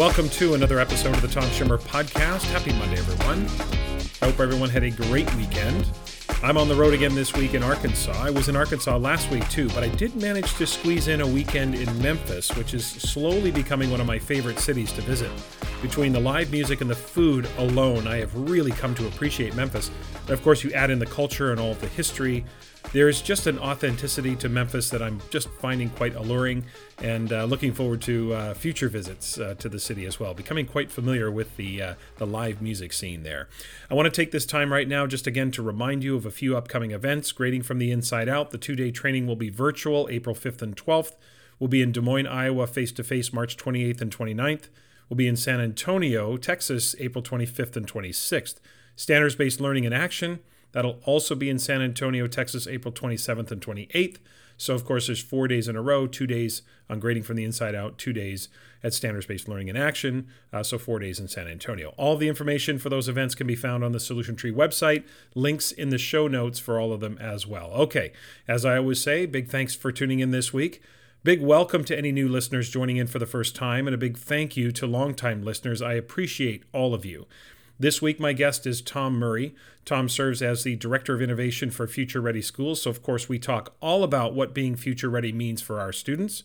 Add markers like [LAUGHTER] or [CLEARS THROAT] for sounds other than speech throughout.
Welcome to another episode of the Tom Schimmer Podcast. Happy Monday, everyone. I hope everyone had a great weekend. I'm on the road again this week in Arkansas. I was in Arkansas last week too, but I did manage to squeeze in a weekend in Memphis, which is slowly becoming one of my favorite cities to visit. Between the live music and the food alone, I have really come to appreciate Memphis. And of course, you add in the culture and all of the history there's just an authenticity to Memphis that I'm just finding quite alluring and uh, looking forward to uh, future visits uh, to the city as well, becoming quite familiar with the, uh, the live music scene there. I want to take this time right now just again to remind you of a few upcoming events. Grading from the Inside Out, the two day training will be virtual April 5th and 12th. We'll be in Des Moines, Iowa, face to face March 28th and 29th. We'll be in San Antonio, Texas, April 25th and 26th. Standards based learning in action. That'll also be in San Antonio, Texas, April 27th and 28th. So, of course, there's four days in a row two days on grading from the inside out, two days at standards based learning in action. Uh, so, four days in San Antonio. All the information for those events can be found on the Solution Tree website. Links in the show notes for all of them as well. Okay, as I always say, big thanks for tuning in this week. Big welcome to any new listeners joining in for the first time, and a big thank you to longtime listeners. I appreciate all of you. This week, my guest is Tom Murray. Tom serves as the Director of Innovation for Future Ready Schools. So, of course, we talk all about what being future ready means for our students.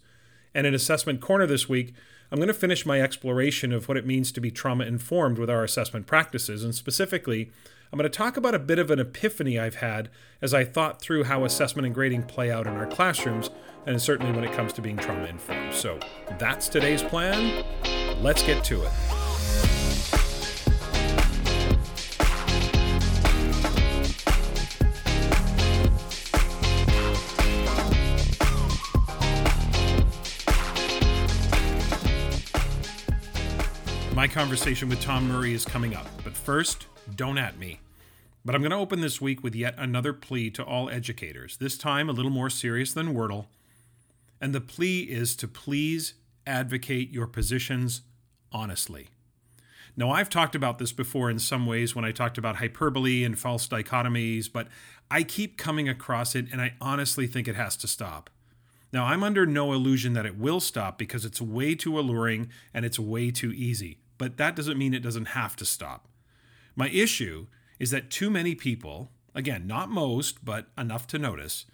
And in Assessment Corner this week, I'm going to finish my exploration of what it means to be trauma informed with our assessment practices. And specifically, I'm going to talk about a bit of an epiphany I've had as I thought through how assessment and grading play out in our classrooms, and certainly when it comes to being trauma informed. So, that's today's plan. Let's get to it. My conversation with Tom Murray is coming up, but first, don't at me. But I'm going to open this week with yet another plea to all educators, this time a little more serious than Wordle. And the plea is to please advocate your positions honestly. Now, I've talked about this before in some ways when I talked about hyperbole and false dichotomies, but I keep coming across it and I honestly think it has to stop. Now, I'm under no illusion that it will stop because it's way too alluring and it's way too easy but that doesn't mean it doesn't have to stop. My issue is that too many people, again, not most, but enough to notice,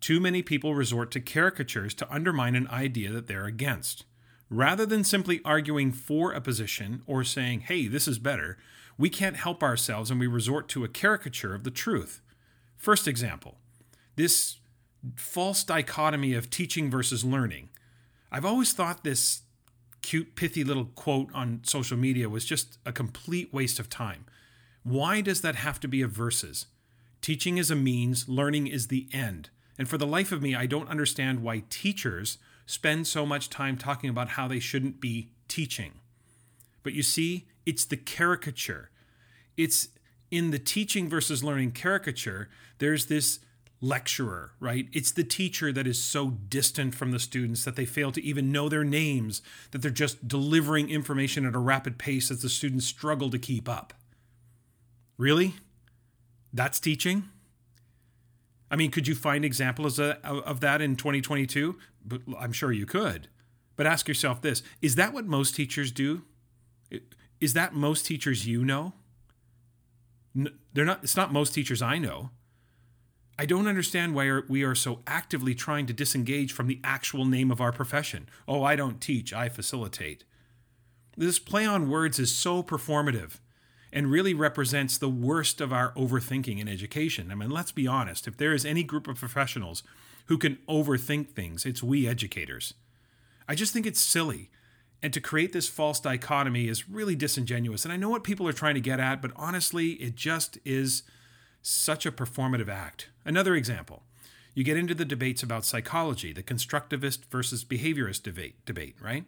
too many people resort to caricatures to undermine an idea that they're against. Rather than simply arguing for a position or saying, hey, this is better, we can't help ourselves and we resort to a caricature of the truth. First example this false dichotomy of teaching versus learning. I've always thought this cute, pithy little quote on social media was just a complete waste of time. Why does that have to be a verses? Teaching is a means, learning is the end. And for the life of me, I don't understand why teachers spend so much time talking about how they shouldn't be teaching. But you see, it's the caricature. It's in the teaching versus learning caricature, there's this lecturer, right? It's the teacher that is so distant from the students that they fail to even know their names, that they're just delivering information at a rapid pace as the students struggle to keep up. Really? That's teaching? I mean, could you find examples of that in 2022? But I'm sure you could. But ask yourself this is that what most teachers do? Is that most teachers you know? They're not, it's not most teachers I know. I don't understand why we are so actively trying to disengage from the actual name of our profession. Oh, I don't teach, I facilitate. This play on words is so performative and really represents the worst of our overthinking in education. I mean, let's be honest, if there is any group of professionals who can overthink things, it's we educators. I just think it's silly. And to create this false dichotomy is really disingenuous. And I know what people are trying to get at, but honestly, it just is such a performative act. Another example you get into the debates about psychology, the constructivist versus behaviorist debate, debate, right?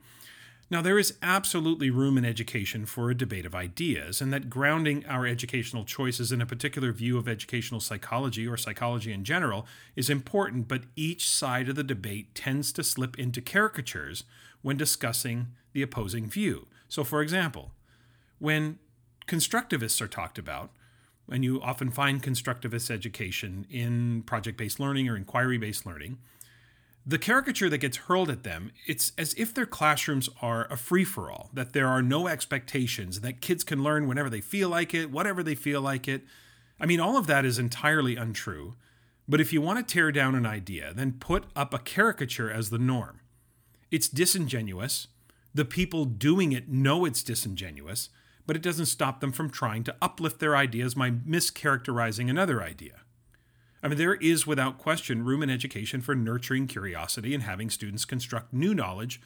Now, there is absolutely room in education for a debate of ideas, and that grounding our educational choices in a particular view of educational psychology or psychology in general is important, but each side of the debate tends to slip into caricatures when discussing the opposing view. So, for example, when constructivists are talked about, and you often find constructivist education in project based learning or inquiry based learning, the caricature that gets hurled at them, it's as if their classrooms are a free for all, that there are no expectations, that kids can learn whenever they feel like it, whatever they feel like it. I mean, all of that is entirely untrue. But if you want to tear down an idea, then put up a caricature as the norm. It's disingenuous. The people doing it know it's disingenuous, but it doesn't stop them from trying to uplift their ideas by mischaracterizing another idea. I mean, there is without question room in education for nurturing curiosity and having students construct new knowledge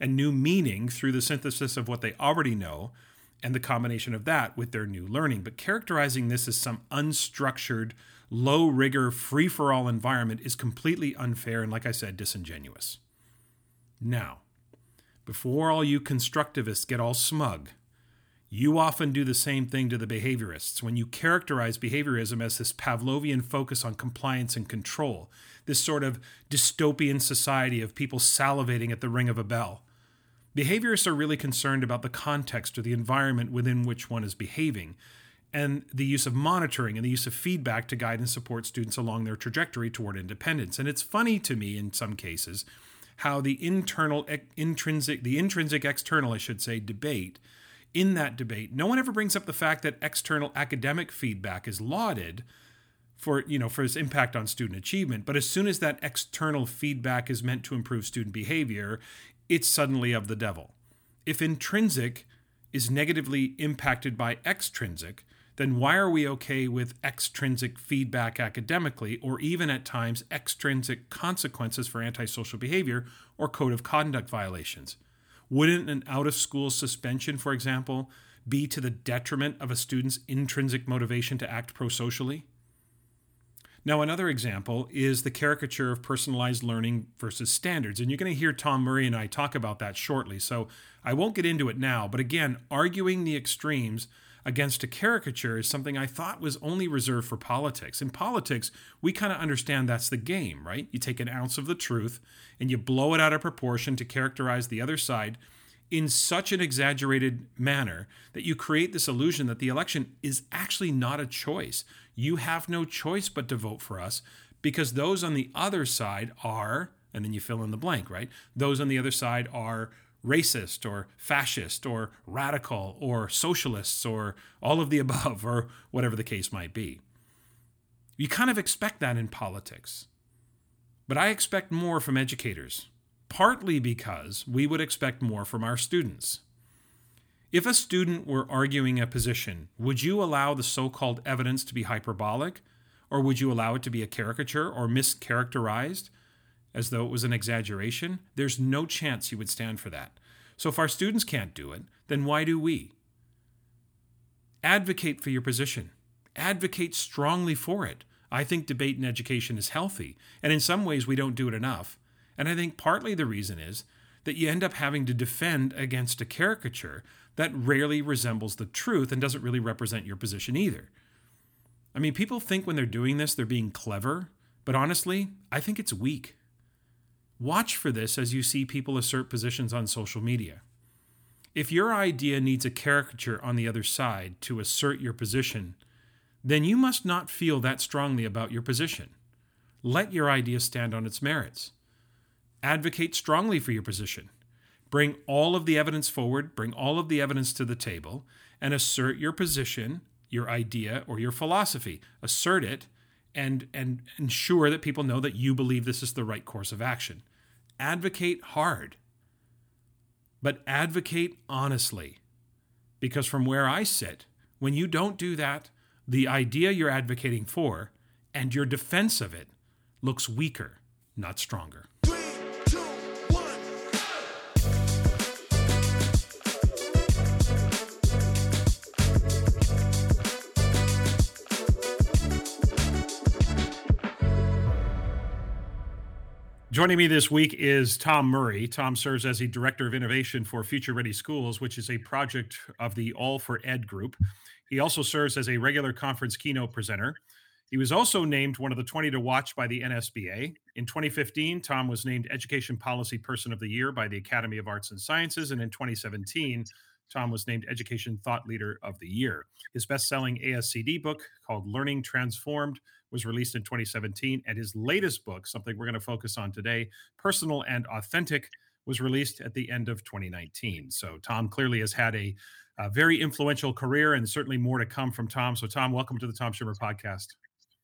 and new meaning through the synthesis of what they already know and the combination of that with their new learning. But characterizing this as some unstructured, low rigor, free for all environment is completely unfair and, like I said, disingenuous. Now, before all you constructivists get all smug, you often do the same thing to the behaviorists when you characterize behaviorism as this Pavlovian focus on compliance and control, this sort of dystopian society of people salivating at the ring of a bell. Behaviorists are really concerned about the context or the environment within which one is behaving, and the use of monitoring and the use of feedback to guide and support students along their trajectory toward independence. And it's funny to me in some cases how the internal intrinsic the intrinsic external I should say debate in that debate, no one ever brings up the fact that external academic feedback is lauded for you know for its impact on student achievement. But as soon as that external feedback is meant to improve student behavior it's suddenly of the devil. If intrinsic is negatively impacted by extrinsic then why are we okay with extrinsic feedback academically or even at times extrinsic consequences for antisocial behavior or code of conduct violations wouldn't an out of school suspension, for example, be to the detriment of a student's intrinsic motivation to act pro socially? Now, another example is the caricature of personalized learning versus standards. And you're going to hear Tom Murray and I talk about that shortly. So I won't get into it now. But again, arguing the extremes against a caricature is something I thought was only reserved for politics. In politics, we kind of understand that's the game, right? You take an ounce of the truth and you blow it out of proportion to characterize the other side in such an exaggerated manner that you create this illusion that the election is actually not a choice. You have no choice but to vote for us because those on the other side are, and then you fill in the blank, right? Those on the other side are racist or fascist or radical or socialists or all of the [LAUGHS] above or whatever the case might be. You kind of expect that in politics. But I expect more from educators, partly because we would expect more from our students. If a student were arguing a position, would you allow the so called evidence to be hyperbolic? Or would you allow it to be a caricature or mischaracterized? As though it was an exaggeration, there's no chance you would stand for that. So if our students can't do it, then why do we? Advocate for your position. Advocate strongly for it. I think debate in education is healthy, and in some ways we don't do it enough. And I think partly the reason is that you end up having to defend against a caricature that rarely resembles the truth and doesn't really represent your position either. I mean, people think when they're doing this, they're being clever, but honestly, I think it's weak. Watch for this as you see people assert positions on social media. If your idea needs a caricature on the other side to assert your position, then you must not feel that strongly about your position. Let your idea stand on its merits. Advocate strongly for your position. Bring all of the evidence forward, bring all of the evidence to the table, and assert your position, your idea, or your philosophy. Assert it and, and ensure that people know that you believe this is the right course of action advocate hard, but advocate honestly. Because from where I sit, when you don't do that, the idea you're advocating for and your defense of it looks weaker, not stronger. Joining me this week is Tom Murray. Tom serves as the Director of Innovation for Future Ready Schools, which is a project of the All4Ed group. He also serves as a regular conference keynote presenter. He was also named one of the 20 to watch by the NSBA. In 2015, Tom was named Education Policy Person of the Year by the Academy of Arts and Sciences. And in 2017, Tom was named Education Thought Leader of the Year. His best selling ASCD book called Learning Transformed was released in 2017. And his latest book, something we're going to focus on today, Personal and Authentic, was released at the end of 2019. So Tom clearly has had a, a very influential career and certainly more to come from Tom. So, Tom, welcome to the Tom Schimmer podcast.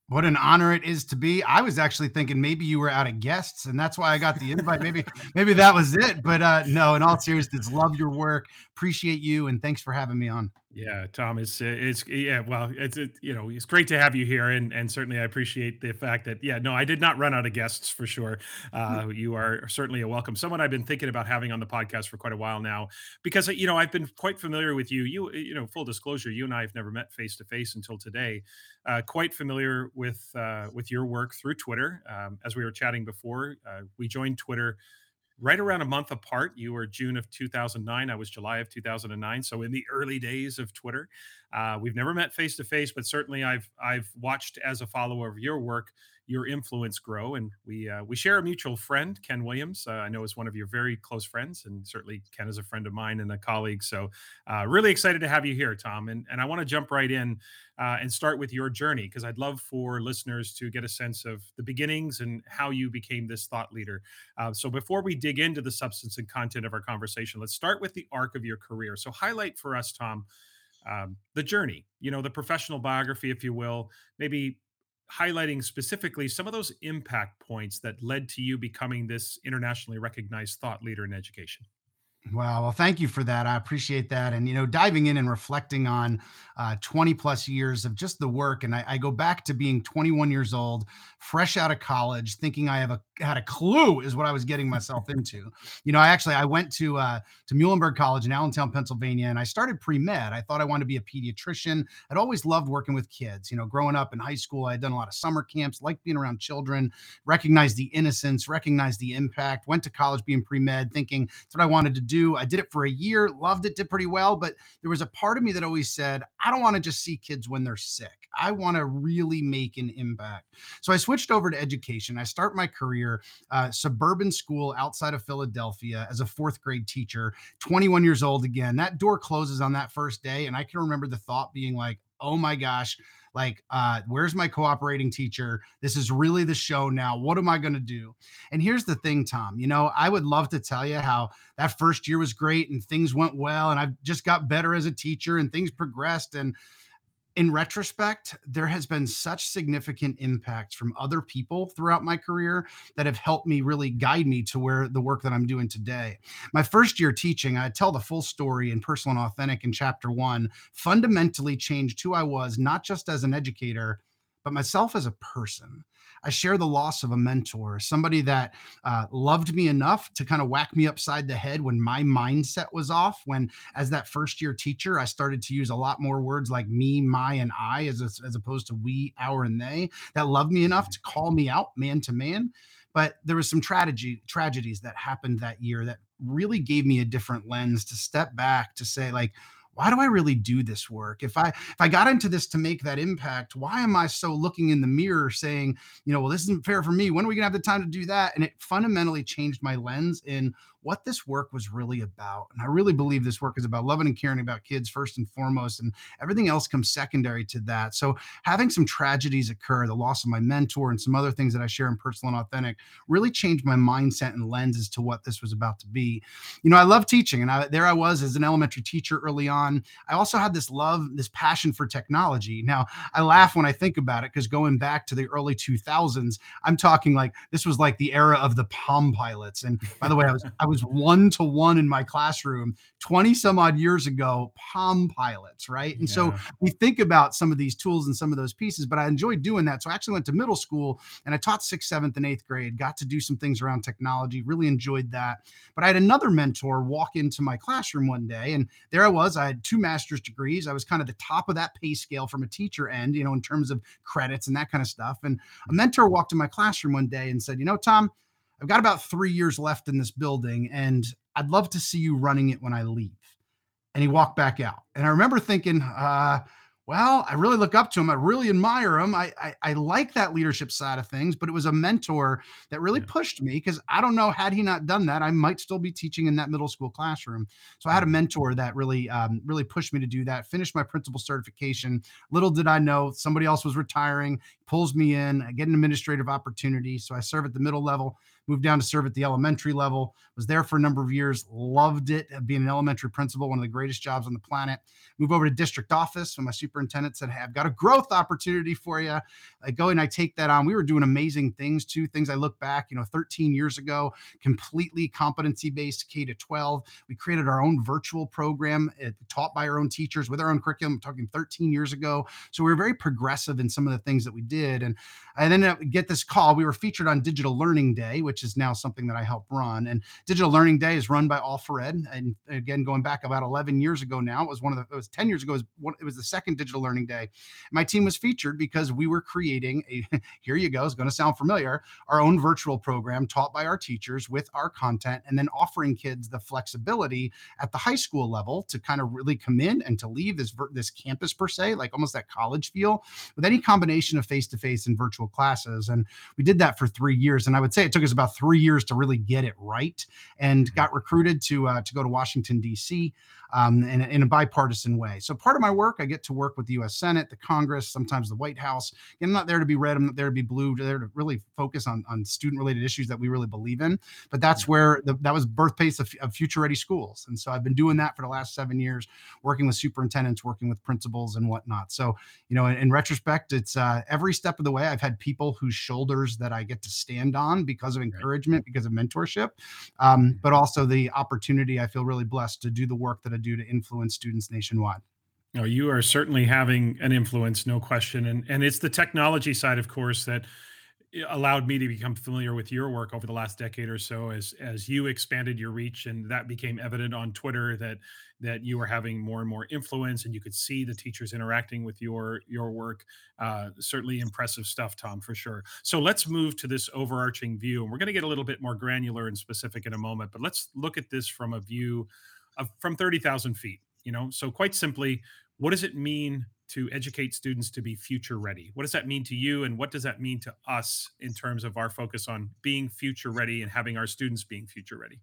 What an honor it is to be. I was actually thinking maybe you were out of guests, and that's why I got the invite. maybe, [LAUGHS] maybe that was it. But uh, no, in all seriousness, love your work. Appreciate you, and thanks for having me on. Yeah, Tom, it's it's yeah, well, it's it, you know, it's great to have you here, and and certainly I appreciate the fact that yeah, no, I did not run out of guests for sure. Uh, you are certainly a welcome. Someone I've been thinking about having on the podcast for quite a while now, because you know I've been quite familiar with you. You you know, full disclosure, you and I have never met face to face until today. Uh, quite familiar with uh, with your work through Twitter. Um, as we were chatting before, uh, we joined Twitter right around a month apart. You were June of 2009. I was July of 2009. So in the early days of Twitter, uh, we've never met face to face, but certainly I've I've watched as a follower of your work your influence grow. And we uh, we share a mutual friend, Ken Williams. Uh, I know is one of your very close friends, and certainly Ken is a friend of mine and a colleague. So uh, really excited to have you here, Tom. And and I want to jump right in uh, and start with your journey because I'd love for listeners to get a sense of the beginnings and how you became this thought leader. Uh, so before we dig into the substance and content of our conversation, let's start with the arc of your career. So highlight for us, Tom. Um, the journey, you know, the professional biography, if you will, maybe highlighting specifically some of those impact points that led to you becoming this internationally recognized thought leader in education. Wow. Well, thank you for that. I appreciate that. And, you know, diving in and reflecting on uh, 20 plus years of just the work. And I, I, go back to being 21 years old, fresh out of college, thinking I have a had a clue is what I was getting myself [LAUGHS] into. You know, I actually I went to uh, to Muhlenberg College in Allentown, Pennsylvania, and I started pre med. I thought I wanted to be a pediatrician. I'd always loved working with kids. You know, growing up in high school, I had done a lot of summer camps, liked being around children, recognized the innocence, recognized the impact. Went to college being pre med, thinking that's what I wanted to do. I did it for a year, loved it, did pretty well, but there was a part of me that always said, I don't want to just see kids when they're sick. I want to really make an impact. So I switched over to education. I start my career uh, suburban school outside of Philadelphia as a fourth grade teacher, 21 years old again. That door closes on that first day. And I can remember the thought being like, oh my gosh, like uh where's my cooperating teacher? This is really the show now. What am i going to do? And here's the thing tom you know i would love to tell you how that first year was great and things went well and i've just got better as a teacher and things progressed and in retrospect, there has been such significant impacts from other people throughout my career that have helped me really guide me to where the work that I'm doing today. My first year teaching, I tell the full story in Personal and Authentic in chapter one, fundamentally changed who I was, not just as an educator, but myself as a person. I share the loss of a mentor, somebody that uh, loved me enough to kind of whack me upside the head when my mindset was off. When, as that first year teacher, I started to use a lot more words like me, my, and I, as, a, as opposed to we, our, and they, that loved me enough to call me out man to man. But there was some tragedy tragedies that happened that year that really gave me a different lens to step back to say like why do I really do this work? If I if I got into this to make that impact, why am I so looking in the mirror saying, you know, well, this isn't fair for me. When are we gonna have the time to do that? And it fundamentally changed my lens in what this work was really about. And I really believe this work is about loving and caring about kids first and foremost, and everything else comes secondary to that. So having some tragedies occur, the loss of my mentor and some other things that I share in personal and authentic, really changed my mindset and lens as to what this was about to be. You know, I love teaching, and I, there I was as an elementary teacher early on. I also had this love, this passion for technology. Now I laugh when I think about it because going back to the early 2000s, I'm talking like this was like the era of the Palm Pilots. And by the way, I was I [LAUGHS] was was one to one in my classroom 20 some odd years ago, Palm Pilots, right? And yeah. so we think about some of these tools and some of those pieces, but I enjoyed doing that. So I actually went to middle school and I taught sixth, seventh, and eighth grade, got to do some things around technology, really enjoyed that. But I had another mentor walk into my classroom one day, and there I was. I had two master's degrees. I was kind of the top of that pay scale from a teacher end, you know, in terms of credits and that kind of stuff. And a mentor walked in my classroom one day and said, You know, Tom, I've got about three years left in this building, and I'd love to see you running it when I leave. And he walked back out. And I remember thinking, uh, Well, I really look up to him. I really admire him. I, I, I like that leadership side of things, but it was a mentor that really Yeah. pushed me because I don't know had he not done that, I might still be teaching in that middle school classroom. So I had a Mhm. mentor that really um, really pushed me to do that. Finished my principal certification. Little did I know somebody else was retiring. Pulls me in. I get an administrative opportunity. So I serve at the middle level. Moved down to serve at the elementary level. Was there for a number of years. Loved it. uh, Being an elementary principal, one of the greatest jobs on the planet move over to district office when my superintendent said, Hey, I've got a growth opportunity for you. I go and I take that on. We were doing amazing things too. Things I look back, you know, 13 years ago, completely competency based K to 12. We created our own virtual program uh, taught by our own teachers with our own curriculum. I'm talking 13 years ago. So we were very progressive in some of the things that we did. And I then get this call. We were featured on Digital Learning Day, which is now something that I help run. And Digital Learning Day is run by All for. And again, going back about 11 years ago now, it was one of the, it was 10 years ago, it was, one, it was the second Digital Learning Day. My team was featured because we were creating a, [LAUGHS] here you go, it's going to sound familiar, our own virtual program taught by our teachers with our content and then offering kids the flexibility at the high school level to kind of really come in and to leave this, this campus per se, like almost that college feel with any combination of face-to-face and virtual classes. And we did that for three years. And I would say it took us about three years to really get it right and got recruited to uh, to go to Washington D.C. Um, in, in a bipartisan way. So part of my work, I get to work with the U.S. Senate, the Congress, sometimes the White House. I'm not there to be red. I'm not there to be blue. I'm there to really focus on on student-related issues that we really believe in. But that's where the, that was birthplace of, of future-ready schools. And so I've been doing that for the last seven years, working with superintendents, working with principals, and whatnot. So you know, in, in retrospect, it's uh, every step of the way. I've had people whose shoulders that I get to stand on because of encouragement, because of mentorship, um, but also the opportunity. I feel really blessed to do the work that I do to influence students nationwide. No, you are certainly having an influence, no question. And and it's the technology side, of course, that allowed me to become familiar with your work over the last decade or so as as you expanded your reach and that became evident on Twitter that that you were having more and more influence and you could see the teachers interacting with your your work uh, certainly impressive stuff tom for sure so let's move to this overarching view and we're going to get a little bit more granular and specific in a moment but let's look at this from a view of from 30,000 feet you know so quite simply what does it mean to educate students to be future ready? What does that mean to you? And what does that mean to us in terms of our focus on being future ready and having our students being future ready?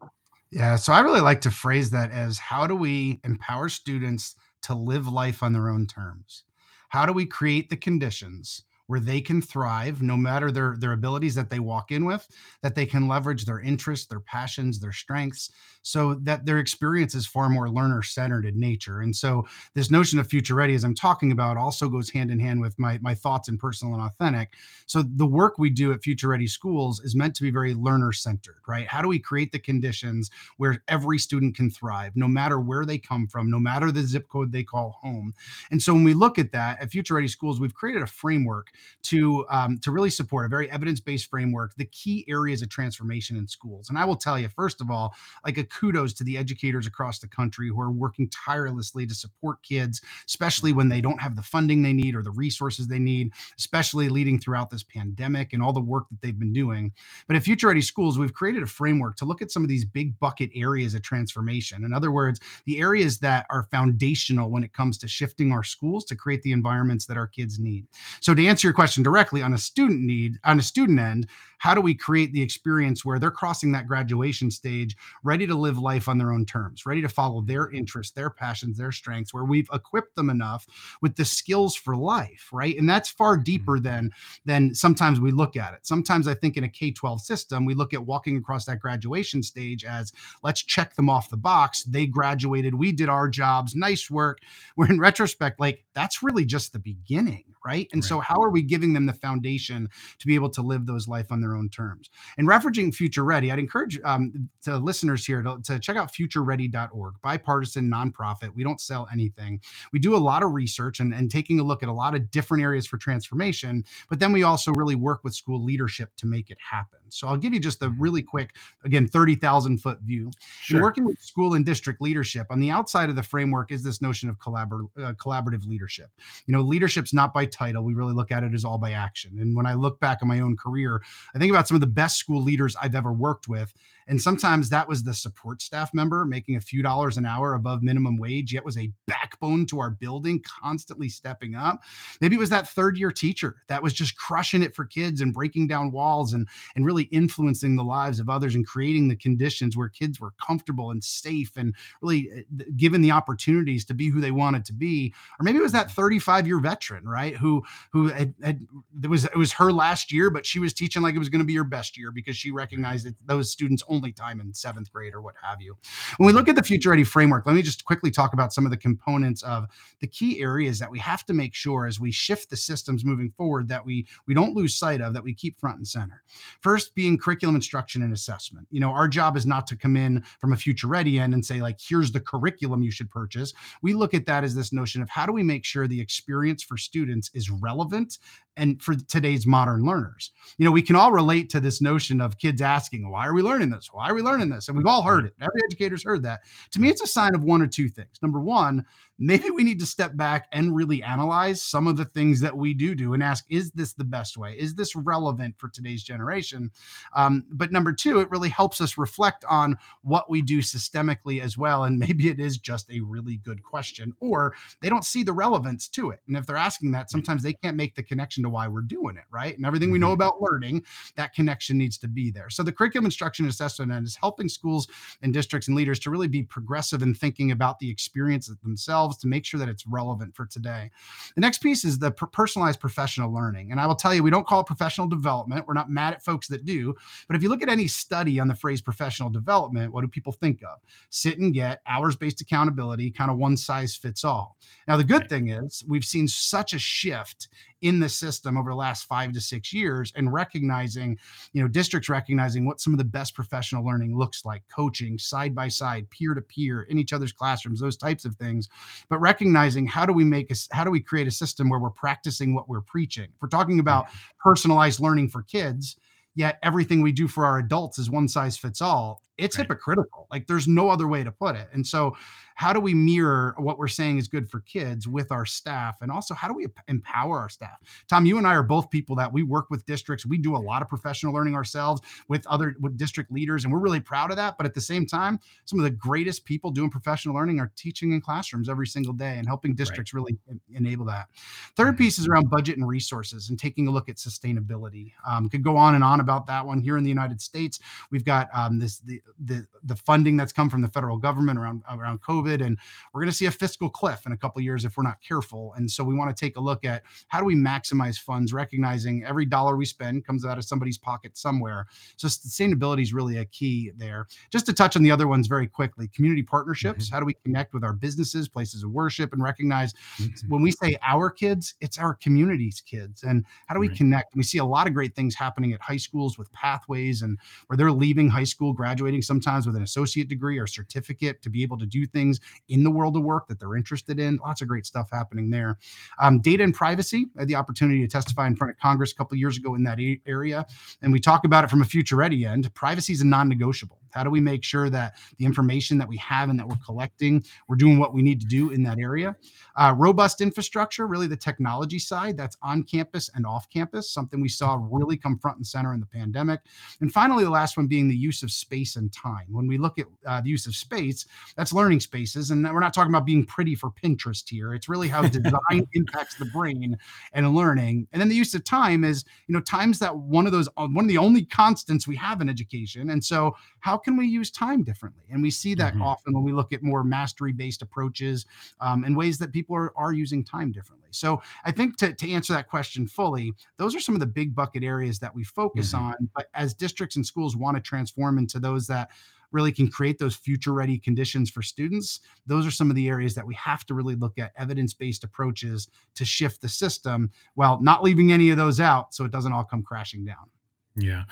Yeah, so I really like to phrase that as how do we empower students to live life on their own terms? How do we create the conditions where they can thrive no matter their their abilities that they walk in with, that they can leverage their interests, their passions, their strengths so that their experience is far more learner centered in nature. And so this notion of future ready as I'm talking about also goes hand in hand with my my thoughts in personal and authentic. So the work we do at Future Ready Schools is meant to be very learner centered, right? How do we create the conditions where every student can thrive, no matter where they come from, no matter the zip code they call home. And so when we look at that at Future Ready Schools, we've created a framework to um, to really support a very evidence based framework, the key areas of transformation in schools. And I will tell you, first of all, like a kudos to the educators across the country who are working tirelessly to support kids, especially when they don't have the funding they need or the resources they need, especially leading throughout this pandemic and all the work that they've been doing. But at Future Ready Schools, we've created a framework to look at some of these big bucket areas of transformation. In other words, the areas that are foundational when it comes to shifting our schools to create the environments that our kids need. So to answer your question directly on a student need, on a student end, how do we create the experience where they're crossing that graduation stage ready to live life on their own terms, ready to follow their interests, their passions, their strengths, where we've equipped them enough with the skills for life, right? And that's far mm-hmm. deeper than than sometimes we look at it. Sometimes I think in a K-12 system, we look at walking across that graduation stage as let's check them off the box. They graduated, we did our jobs, nice work. [LAUGHS] Where in retrospect, like that's really just the beginning, right? And so how are we giving them the foundation to be able to live those life on their own terms? And referencing Future Ready, I'd encourage um, to listeners here to, to check out futureready.org, bipartisan nonprofit. We don't sell anything. We do a lot of research and, and taking a look at a lot of different areas for transformation, but then we also really work with school leadership to make it happen. Students. So I'll give you just a really quick, again, 30,000 foot view. Sure. working with school and district leadership, on the outside of the framework is this notion of collabor- uh, collaborative leadership. You know, leadership's not by title. We really look at it as all by action. And when I look back on my own career, I think about some of the best school leaders I've ever worked with. And sometimes that was the support staff member making a few dollars an hour above minimum wage, yet was a backbone to our building, constantly stepping up. Maybe it was that third year teacher that was just crushing it for kids and breaking down walls and, and really influencing the lives of others and creating the conditions where kids were comfortable and safe and really uh, given the opportunities to be who they wanted to be. Or maybe it was that 35 year veteran, right? Who, who had, had it was, it was her last year, but she was teaching like it was going to be her best year because she recognized that those students only time in seventh grade or what have you. When we look at the Future Ready framework, let me just quickly talk about some of the components of the key areas that we have to make sure as we shift the systems moving forward that we we don't lose sight of that we keep front and center. First, being curriculum instruction and assessment. You know, our job is not to come in from a Future Ready end and say like, here's the curriculum you should purchase. We look at that as this notion of how do we make sure the experience for students is relevant and for today's modern learners. You know, we can all relate to this notion of kids asking, why are we learning this? Why are we learning this? And we've all heard it. Every educator's heard that. To me, it's a sign of one or two things. Number one, maybe we need to step back and really analyze some of the things that we do do and ask is this the best way? Is this relevant for today's generation? Um, but number two it really helps us reflect on what we do systemically as well and maybe it is just a really good question or they don't see the relevance to it. And if they're asking that sometimes they can't make the connection to why we're doing it right? And everything we know mm-hmm. about learning that connection needs to be there. So the curriculum instruction assessment is helping schools and districts and leaders to really be progressive in thinking about the experience themselves themselves to make sure that it's relevant for today. The next piece is the personalized professional learning. And I will tell you, we don't call it professional development. We're not mad at folks that do. But if you look at any study on the phrase professional development, what do people think of? Sit and get, hours based accountability, kind of one size fits all. Now, the good thing is we've seen such a shift in the system over the last five to six years and recognizing, you know, districts recognizing what some of the best professional learning looks like coaching, side by side, peer to peer, in each other's classrooms, those types of things. But recognizing how do we make a, how do we create a system where we're practicing what we're preaching? If we're talking about personalized learning for kids, yet everything we do for our adults is one size fits all it's right. hypocritical like there's no other way to put it and so how do we mirror what we're saying is good for kids with our staff? And also how do we empower our staff? Tom you and i are both people that we work with districts. We do a lot of professional learning ourselves with other with district leaders and we're really proud of that. But at the same time some of the greatest people doing professional learning are teaching in classrooms every single day and helping districts right. really enable that. Third piece is around budget and resources and taking a look at sustainability. Um, could go on and on about that one. Here in the united states we've got um, this the, the the funding that's come from the federal government around around covid COVID, and we're going to see a fiscal cliff in a couple years if we're not careful. And so we want to take a look at how do we maximize funds, recognizing every dollar we spend comes out of somebody's pocket somewhere. So sustainability is really a key there. Just to touch on the other ones very quickly, community partnerships. Mm-hmm. How do we connect with our businesses, places of worship, and recognize mm-hmm. when we say our kids, it's our community's kids, and how do we right. connect? We see a lot of great things happening at high schools with pathways and where they're leaving high school, graduating sometimes with an associate degree or certificate to be able to do things things in the world of work that they're interested in. Lots of great stuff happening there. Um, data and privacy. I had the opportunity to testify in front of Congress a couple years ago in that area, and we talk about it from a future ready end. Privacy is a non-negotiable. How do we make sure that the information that we have and that we're collecting, we're doing what we need to do in that area? Uh, robust infrastructure, really the technology side, that's on campus and off campus, something we saw really come front and center in the pandemic. And finally, the last one being the use of space and time. When we look at uh, the use of space, that's learning spaces. And we're not talking about being pretty for Pinterest here. It's really how [LAUGHS] design impacts the brain and learning. And then the use of time is, you know, time's that one of those, one of the only constants we have in education. And so, how can we use time differently? And we see that mm-hmm. often when we look at more mastery based approaches um, and ways that people are, are using time differently. So I think to, to answer that question fully, those are some of the big bucket areas that we focus mm-hmm. on. But as districts and schools want to transform into those that really can create those future ready conditions for students those are some of the areas that we have to really look at evidence based approaches to shift the system while not leaving any of those out so it doesn't all come crashing down yeah.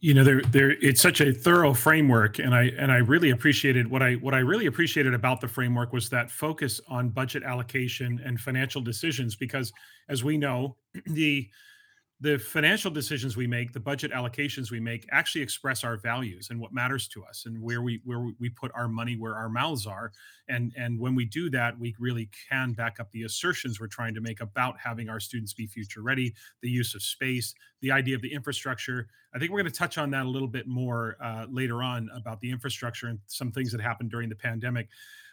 You know, there there it's such a thorough framework and I and I really appreciated what I what I really appreciated about the framework was that focus on budget allocation and financial decisions because as we know, [CLEARS THROAT] the the financial decisions we make the budget allocations we make actually express our values and what matters to us and where we where we put our money where our mouths are. And and when we do that we really can back up the assertions we're trying to make about having our students be future ready the use of space the idea of the infrastructure. I think we're going to touch on that a little bit more uh, later on about the infrastructure and some things that happened during the pandemic.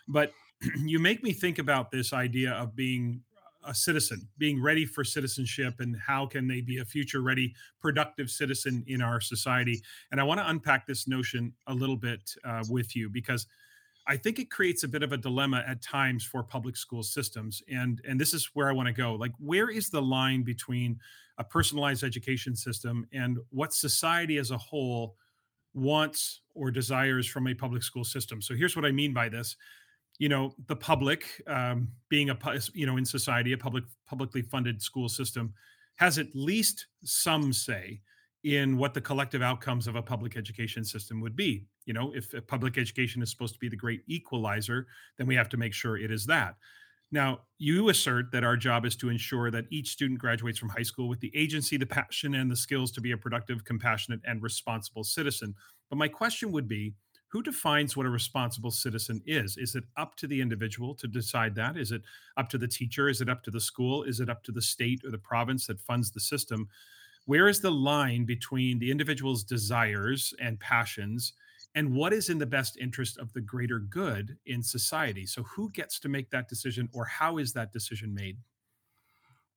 But [CLEARS THROAT] you make me think about this idea of being a citizen, being ready for citizenship, and how can they be a future ready, productive citizen in our society. And I want to unpack this notion a little bit uh, with you because I think it creates a bit of a dilemma at times for public school systems. And and this is where I want to go. Like, where is the line between a personalized education system and what society as a whole wants or desires from a public school system? So here's what I mean by this you know the public um, being a you know in society a public publicly funded school system has at least some say in what the collective outcomes of a public education system would be. You know if public education is supposed to be the great equalizer then we have to make sure it is that. Now you assert that our job is to ensure that each student graduates from high school with the agency the passion and the skills to be a productive compassionate and responsible citizen. But my question would be who defines what a responsible citizen is? Is it up to the individual to decide that? Is it up to the teacher? Is it up to the school? Is it up to the state or the province that funds the system? Where is the line between the individual's desires and passions and what is in the best interest of the greater good in society? So, who gets to make that decision or how is that decision made?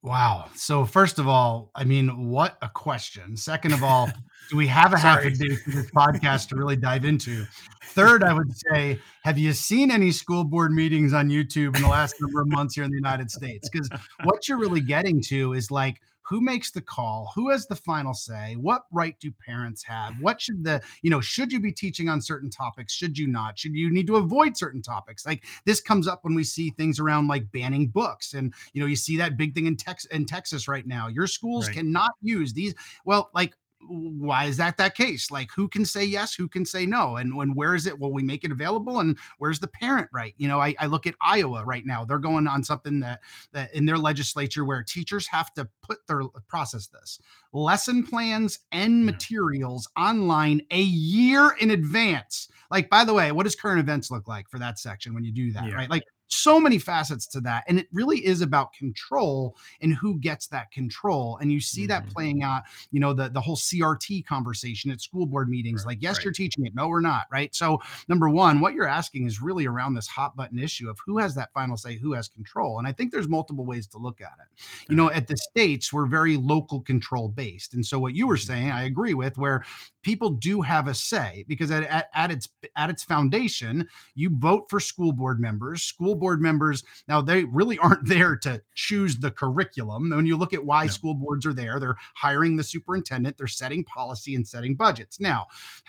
Wow. So first of all, I mean, what a question. Second of all, [LAUGHS] do we have a half a day for this podcast to really dive into? Third, I would say, have you seen any school board meetings on YouTube in the last number of months here in the United States? Because what you're really getting to is like, who makes the call who has the final say what right do parents have what should the you know should you be teaching on certain topics should you not should you need to avoid certain topics like this comes up when we see things around like banning books and you know you see that big thing in texas in texas right now your schools right. cannot use these well like why is that that case? Like who can say yes who can say no? And when where is it? Will we make it available? And where's the parent right? You know I, I look at iowa right now. They're going on something that that in their legislature where teachers have to put their process this. Lesson plans and materials online a year in advance. Like by the way what does current events look like for that section when you do that yeah. right? Like so many facets to that and it really is about control and who gets that control and you see mm-hmm. that playing out you know the the whole crt conversation at school board meetings right, like yes right. you're teaching it no we're not right so number one what you're asking is really around this hot button issue of who has that final say who has control and i think there's multiple ways to look at it you know at the states we're very local control based and so what you were mm-hmm. saying i agree with where people do have a say because at, at, at, its at its foundation you vote for school board members school board members now they really [LAUGHS] aren't there to choose the curriculum when you look at why no. school boards are there they're hiring the superintendent they're setting policy and setting budgets now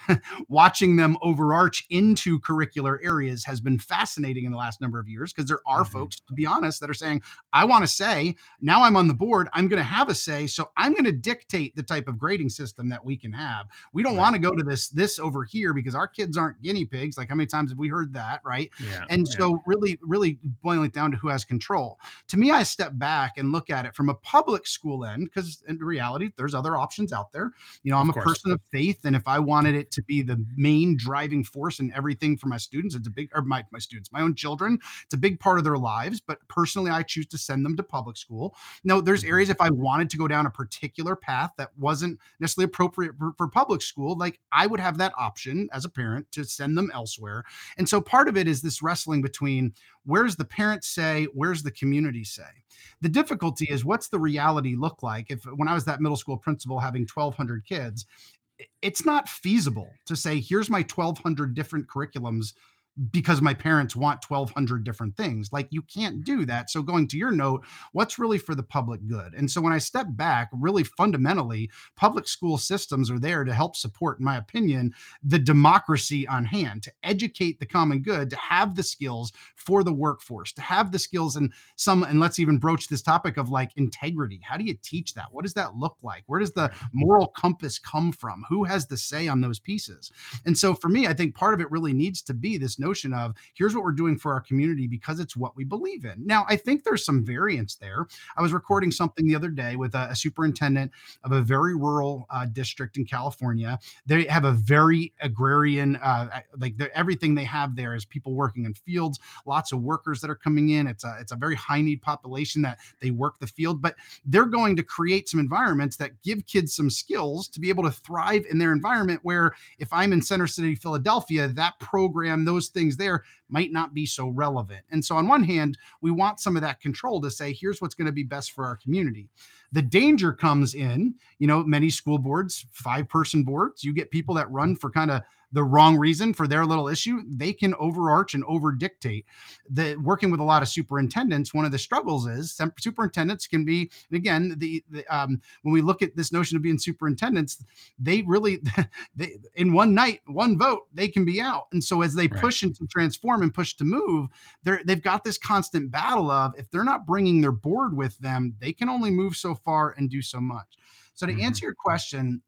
[LAUGHS] watching them overarch into curricular areas has been fascinating in the last number of years because there are mm-hmm. folks to be honest that are saying i want to say now i'm on the board i'm going to have a say so i'm going to dictate the type of grading system that we can have we don't right. want to go to this this over here because our kids aren't guinea pigs. Like how many times have we heard that, right? Yeah, and yeah. so really, really boiling it down to who has control. To me, I step back and look at it from a public school end because in reality, there's other options out there. You know, I'm a person of faith, and if I wanted it to be the main driving force in everything for my students, it's a big or my my students, my own children, it's a big part of their lives. But personally, I choose to send them to public school. Now, there's mm-hmm. areas if I wanted to go down a particular path that wasn't necessarily appropriate for, for public school, like I would have that option as a parent to send them elsewhere. And so part of it is this wrestling between where's the parent say, where's the community say. The difficulty is what's the reality look like? If when I was that middle school principal having 1,200 kids, it's not feasible to say, here's my 1,200 different curriculums because my parents want 1200 different things like you can't mm-hmm. do that. So going to your note what's really for the public good? And so when i step back really fundamentally public school systems are there to help support in my opinion the democracy on hand to educate the common good to have the skills for the workforce to have the skills and some and let's even broach this topic of like integrity. How do you teach that? What does that look like? Where does the moral compass come from? Who has the say on those pieces? And so for me i think part of it really needs to be this notion of here's what we're doing for our community because it's what we believe in. Now, I think there's some variance there. I was recording something the other day with a, a superintendent of a very rural uh, district in California. They have a very agrarian, uh, like everything they have there is people working in fields, lots of workers that are coming in. It's a it's a very high need population that they work the field, but they're going to create some environments that give kids some skills to be able to thrive in their environment. Where if I'm in Center City, Philadelphia, that program, those things there might not be so relevant. And so, on one hand, we want some of that control to say, here's what's going to be best for our community. The danger comes in, you know, many school boards, five person boards, you get people that run for kind of the wrong reason for their little issue, they can overarch and over dictate. The working with a lot of superintendents, one of the struggles is superintendents can be, again, the, the um, when we look at this notion of being superintendents, they really, [LAUGHS] they in one night, one vote, they can be out. And so as they push right. and transform and push to move, they're they've got this constant battle of if they're not bringing their board with them, they can only move so far and do so much. So to mm-hmm. answer your question,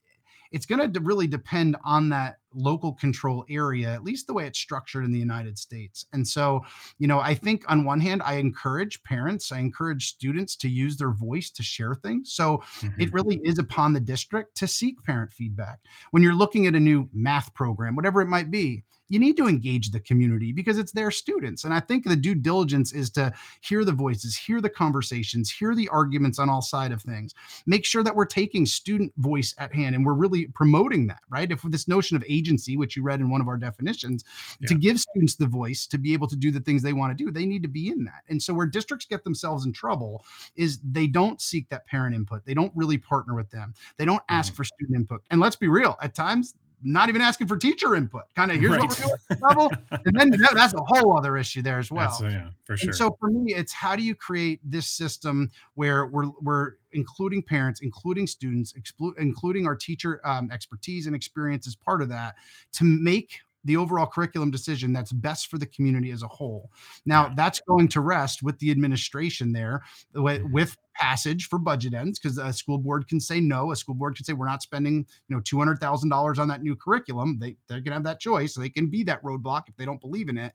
it's going to really depend on that local control area, at least the way it's structured in the United States. And so, you know, I think on one hand, I encourage parents, I encourage students to use their voice to share things. So mm-hmm. it really is upon the district to seek parent feedback. When you're looking at a new math program, whatever it might be, you need to engage the community because it's their students. And I think the due diligence is to hear the voices, hear the conversations, hear the arguments on all side of things. Make sure that we're taking student voice at hand and we're really promoting that, right? If this notion of agency, which you read in one of our definitions, yeah. to give students the voice to be able to do the things they want to do, they need to be in that. And so where districts get themselves in trouble is they don't seek that parent input. They don't really partner with them. They don't ask mm-hmm. for student input. And let's be real, at times not even asking for teacher input. Kind of here's right. what we're doing level, and then that, that's a whole other issue there as well. yeah, for sure. And so for me, it's how do you create this system where we're we're including parents, including students, exclu- including our teacher um, expertise and experience as part of that to make the overall curriculum decision that's best for the community as a whole. Now, that's going to rest with the administration there with, mm-hmm. with passage for budget ends because a school board can say no. A school board can say we're not spending, you know, two hundred thousand dollars on that new curriculum. They they're gonna have that choice. They can be that roadblock if they don't believe in it.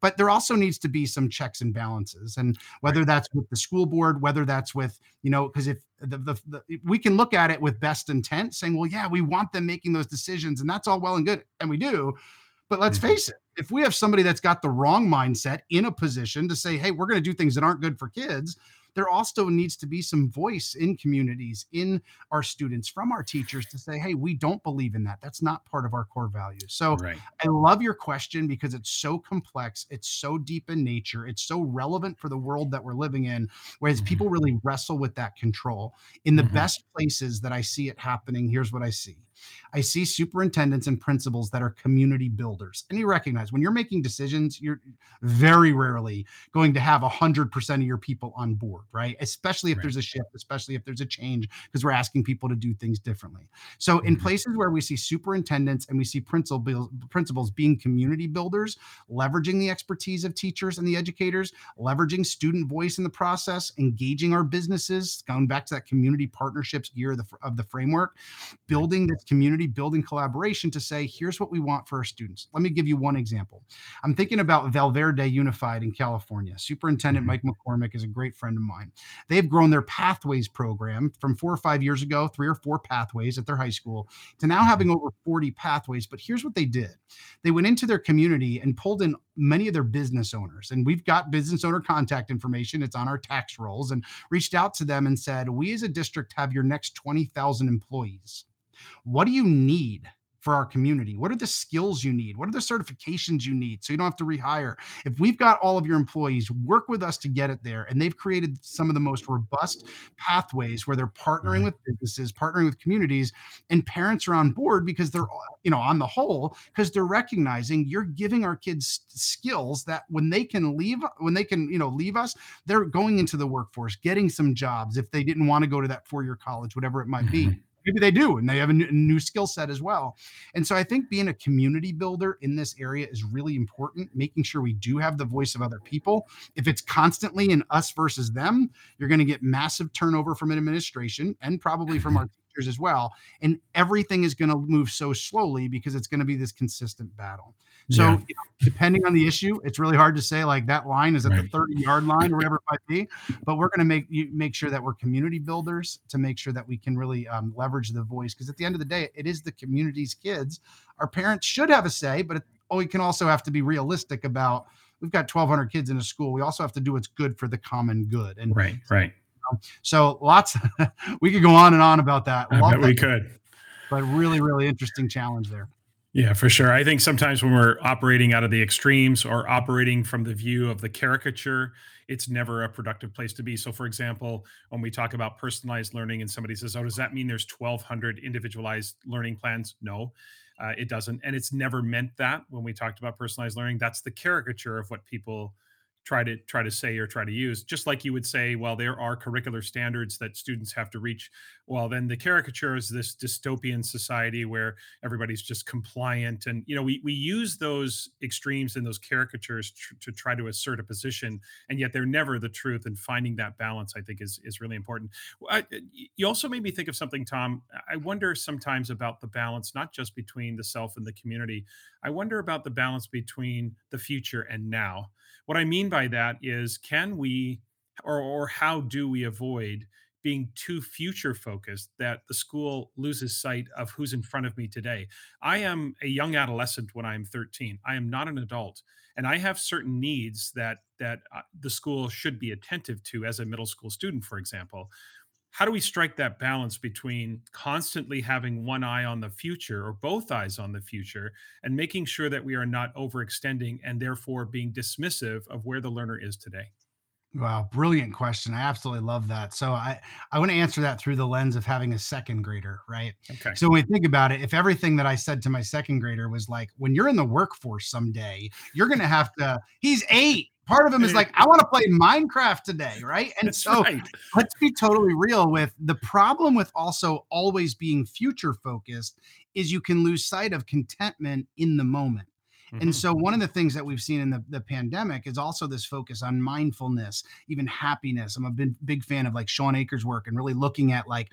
But there also needs to be some checks and balances, and whether right. that's with the school board, whether that's with you know, because if the, the, the, we can look at it with best intent, saying, well, yeah, we want them making those decisions, and that's all well and good, and we do. But let's mm-hmm. face it, if we have somebody that's got the wrong mindset in a position to say, hey, we're going to do things that aren't good for kids, there also needs to be some voice in communities, in our students, from our teachers to say, hey, we don't believe in that. That's not part of our core values. So right. I love your question because it's so complex, it's so deep in nature, it's so relevant for the world that we're living in, whereas mm-hmm. people really wrestle with that control. In the mm-hmm. best places that I see it happening, here's what I see. I see superintendents and principals that are community builders. And you recognize when you're making decisions, you're very rarely going to have 100% of your people on board, right? Especially if right. there's a shift, especially if there's a change, because we're asking people to do things differently. So, in mm-hmm. places where we see superintendents and we see principals, principals being community builders, leveraging the expertise of teachers and the educators, leveraging student voice in the process, engaging our businesses, going back to that community partnerships gear of the, of the framework, building this community building collaboration to say, here's what we want for our students. Let me give you one example. I'm thinking about Val Verde Unified in California. Superintendent mm-hmm. Mike McCormick is a great friend of mine. They've grown their Pathways program from four or five years ago, three or four pathways at their high school, to now having over 40 pathways. But here's what they did they went into their community and pulled in many of their business owners. And we've got business owner contact information, it's on our tax rolls, and reached out to them and said, We as a district have your next 20,000 employees. What do you need for our community? What are the skills you need? What are the certifications you need so you don't have to rehire? If we've got all of your employees, work with us to get it there. And they've created some of the most robust pathways where they're partnering mm-hmm. with businesses, partnering with communities, and parents are on board because they're, you know, on the whole, because they're recognizing you're giving our kids skills that when they can leave, when they can, you know, leave us, they're going into the workforce, getting some jobs if they didn't want to go to that four year college, whatever it might be. Maybe they do and they have a new, new skill set as well. And so i think being a community builder in this area is really important making sure we do have the voice of other people. If it's constantly in us versus them you're going to get massive turnover from an administration and probably from our [LAUGHS] teachers as well and everything is going to move so slowly because it's going to be this consistent battle So yeah. you know, depending on the issue, it's really hard to say like that line is at right. the 30 yard line or whatever it might be. But we're going to make you make sure that we're community builders to make sure that we can really um, leverage the voice because at the end of the day, it is the community's kids. Our parents should have a say, but it, oh, we can also have to be realistic about. We've got 1,200 kids in a school. We also have to do what's good for the common good. And right, right. so lots. [LAUGHS] we could go on and on about that. We could. But really, really interesting challenge there. Yeah, for sure. I think sometimes when we're operating out of the extremes or operating from the view of the caricature, it's never a productive place to be. So, for example, when we talk about personalized learning and somebody says, Oh, does that mean there's 1,200 individualized learning plans? No, uh, it doesn't. And it's never meant that when we talked about personalized learning. That's the caricature of what people try to try to say or try to use just like you would say well there are curricular standards that students have to reach. Well then the caricature is this dystopian society where everybody's just compliant. And you know we, we use those extremes and those caricatures tr- to try to assert a position and yet they're never the truth and finding that balance i think is is really important. I, you also made me think of something tom. I wonder sometimes about the balance not just between the self and the community. I wonder about the balance between the future and now what I mean by that is, can we, or, or how do we avoid being too future focused that the school loses sight of who's in front of me today? I am a young adolescent when I'm 13. I am not an adult, and I have certain needs that that uh, the school should be attentive to as a middle school student, for example how do we strike that balance between constantly having one eye on the future or both eyes on the future and making sure that we are not overextending and therefore being dismissive of where the learner is today Wow, brilliant question. I absolutely love that. So I I want to answer that through the lens of having a second grader, right? Okay. So when we think about it, if everything that I said to my second grader was like, when you're in the workforce someday, you're going to have to he's 8 part of him is like, I want to play Minecraft today, right? And That's so right. let's be totally real with the problem with also always being future focused is you can lose sight of contentment in the moment. Mm-hmm. And so, one of the things that we've seen in the, the pandemic is also this focus on mindfulness, even happiness. I'm a big, big fan of like Shawn Achor's work and really looking at like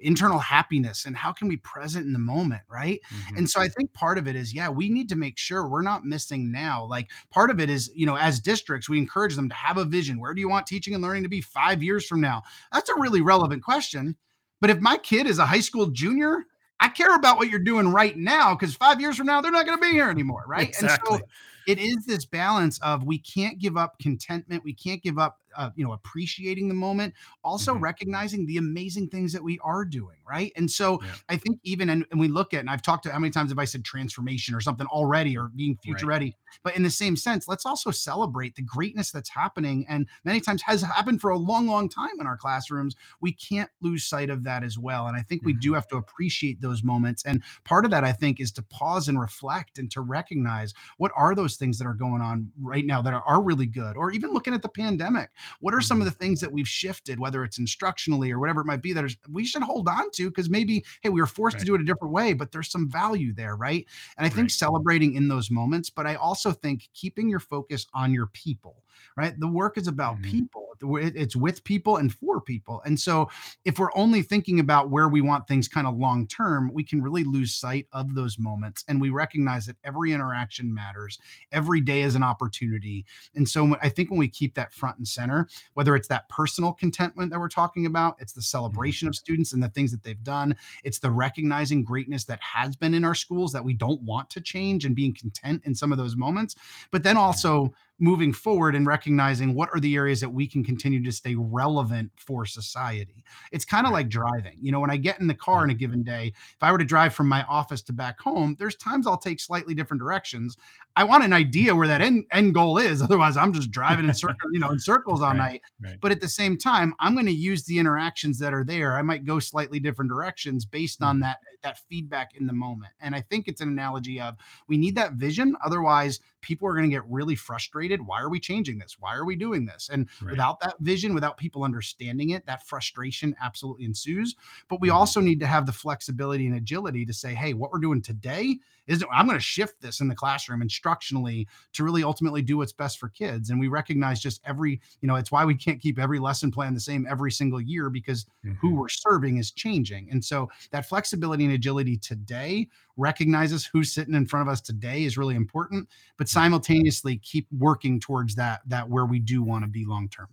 internal happiness and how can we present in the moment, right? Mm-hmm. And so, I think part of it is, yeah, we need to make sure we're not missing now. Like, part of it is, you know, as districts, we encourage them to have a vision. Where do you want teaching and learning to be five years from now? That's a really relevant question. But if my kid is a high school junior, I care about what you're doing right now because five years from now, they're not going to be here anymore. Right. Exactly. And so it is this balance of we can't give up contentment. We can't give up uh, you know appreciating the moment also mm-hmm. recognizing the amazing things that we are doing right and so yeah. i think even and, and, we look at and i've talked to how many times have i said transformation or something already or being future right. ready but in the same sense let's also celebrate the greatness that's happening and many times has happened for a long long time in our classrooms we can't lose sight of that as well and i think mm-hmm. we do have to appreciate those moments and part of that i think is to pause and reflect and to recognize what are those things that are going on right now that are, are really good or even looking at the pandemic what are some of mm-hmm. the things that we've shifted, whether it's instructionally or whatever it might be, that is, we should hold on to because maybe, hey, we were forced right. to do it a different way, but there's some value there, right? And I think right. celebrating in those moments, but I also think keeping your focus on your people right? The work is about mm-hmm. people. It's with people and for people. And so if we're only thinking about where we want things kind of long term, we can really lose sight of those moments. And we recognize that every interaction matters. Every day is an opportunity. And so I think when we keep that front and center, whether it's that personal contentment that we're talking about, it's the mm-hmm. celebration of students and the things that they've done, it's the recognizing greatness that has been in our schools that we don't want to change and being content in some of those moments, but then also moving forward and recognizing what are the areas that we can continue to stay relevant for society. It's kind of like driving. You know, when I get in the car in a given day, if I were to drive from my office to back home, there's times I'll take slightly different directions. I want an idea where that end, end goal is. [LAUGHS] Otherwise, I'm just driving in circles, you know, in circles all [LAUGHS] right. night. Right. But at the same time, I'm going to use the interactions that are there. I might go slightly different directions based mm-hmm. on that that feedback in the moment. And I think it's an analogy of we need that vision. Otherwise, people are going to get really frustrated. Why are we changing this? Why are we doing this? And Right. without that vision, without people understanding it, that frustration absolutely ensues. But we Mhm. also need to have the flexibility and agility to say, hey, what we're doing today is I'm going to shift this in the classroom instructionally to really ultimately do what's best for kids. And we recognize just every, you know, it's why we can't keep every lesson plan the same every single year because who Mhm. we're serving is changing. And so that flexibility and agility today recognizes who's sitting in front of us today is really important, but simultaneously keep working towards that that where we do want to be long term.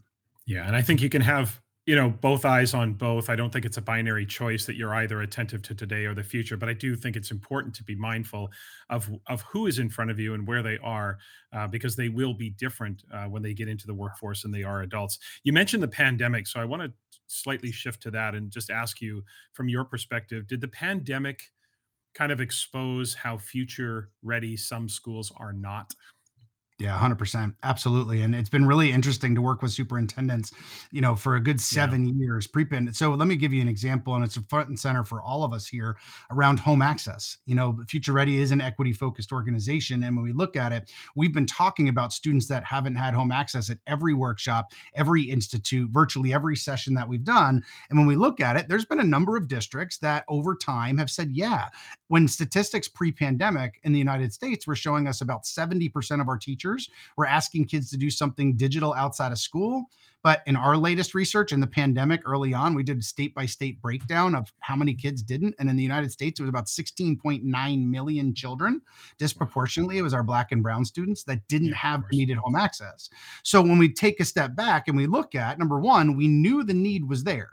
Yeah, and I think you can have, you know, both eyes on both. I don't think it's a binary choice that you're either attentive to today or the future, but I do think it's important to be mindful of of who is in front of you and where they are, uh, because they will be different uh, when they get into the workforce and they are adults. You mentioned the pandemic, so I want to slightly shift to that and just ask you, from your perspective, did the pandemic kind of expose how future ready some schools are not? Yeah, 100%. Absolutely. And it's been really interesting to work with superintendents, you know, for a good Yeah. 7 years pre-pandemic. So let me give you an example and it's a front and center for all of us here around home access. You know, Future Ready is an equity focused organization and when we look at it, we've been talking about students that haven't had home access at every workshop, every institute, virtually every session that we've done. And when we look at it, there's been a number of districts that over time have said, yeah, when statistics pre-pandemic in the United States were showing us about 70% of our teachers were asking kids to do something digital outside of school. But in our latest research in the pandemic early on, we did a state by state breakdown of how many kids didn't. And in the United States, it was about 16.9 million children. Disproportionately, it was our black and brown students that didn't have needed home access. So when we take a step back and we look at number one, we knew the need was there.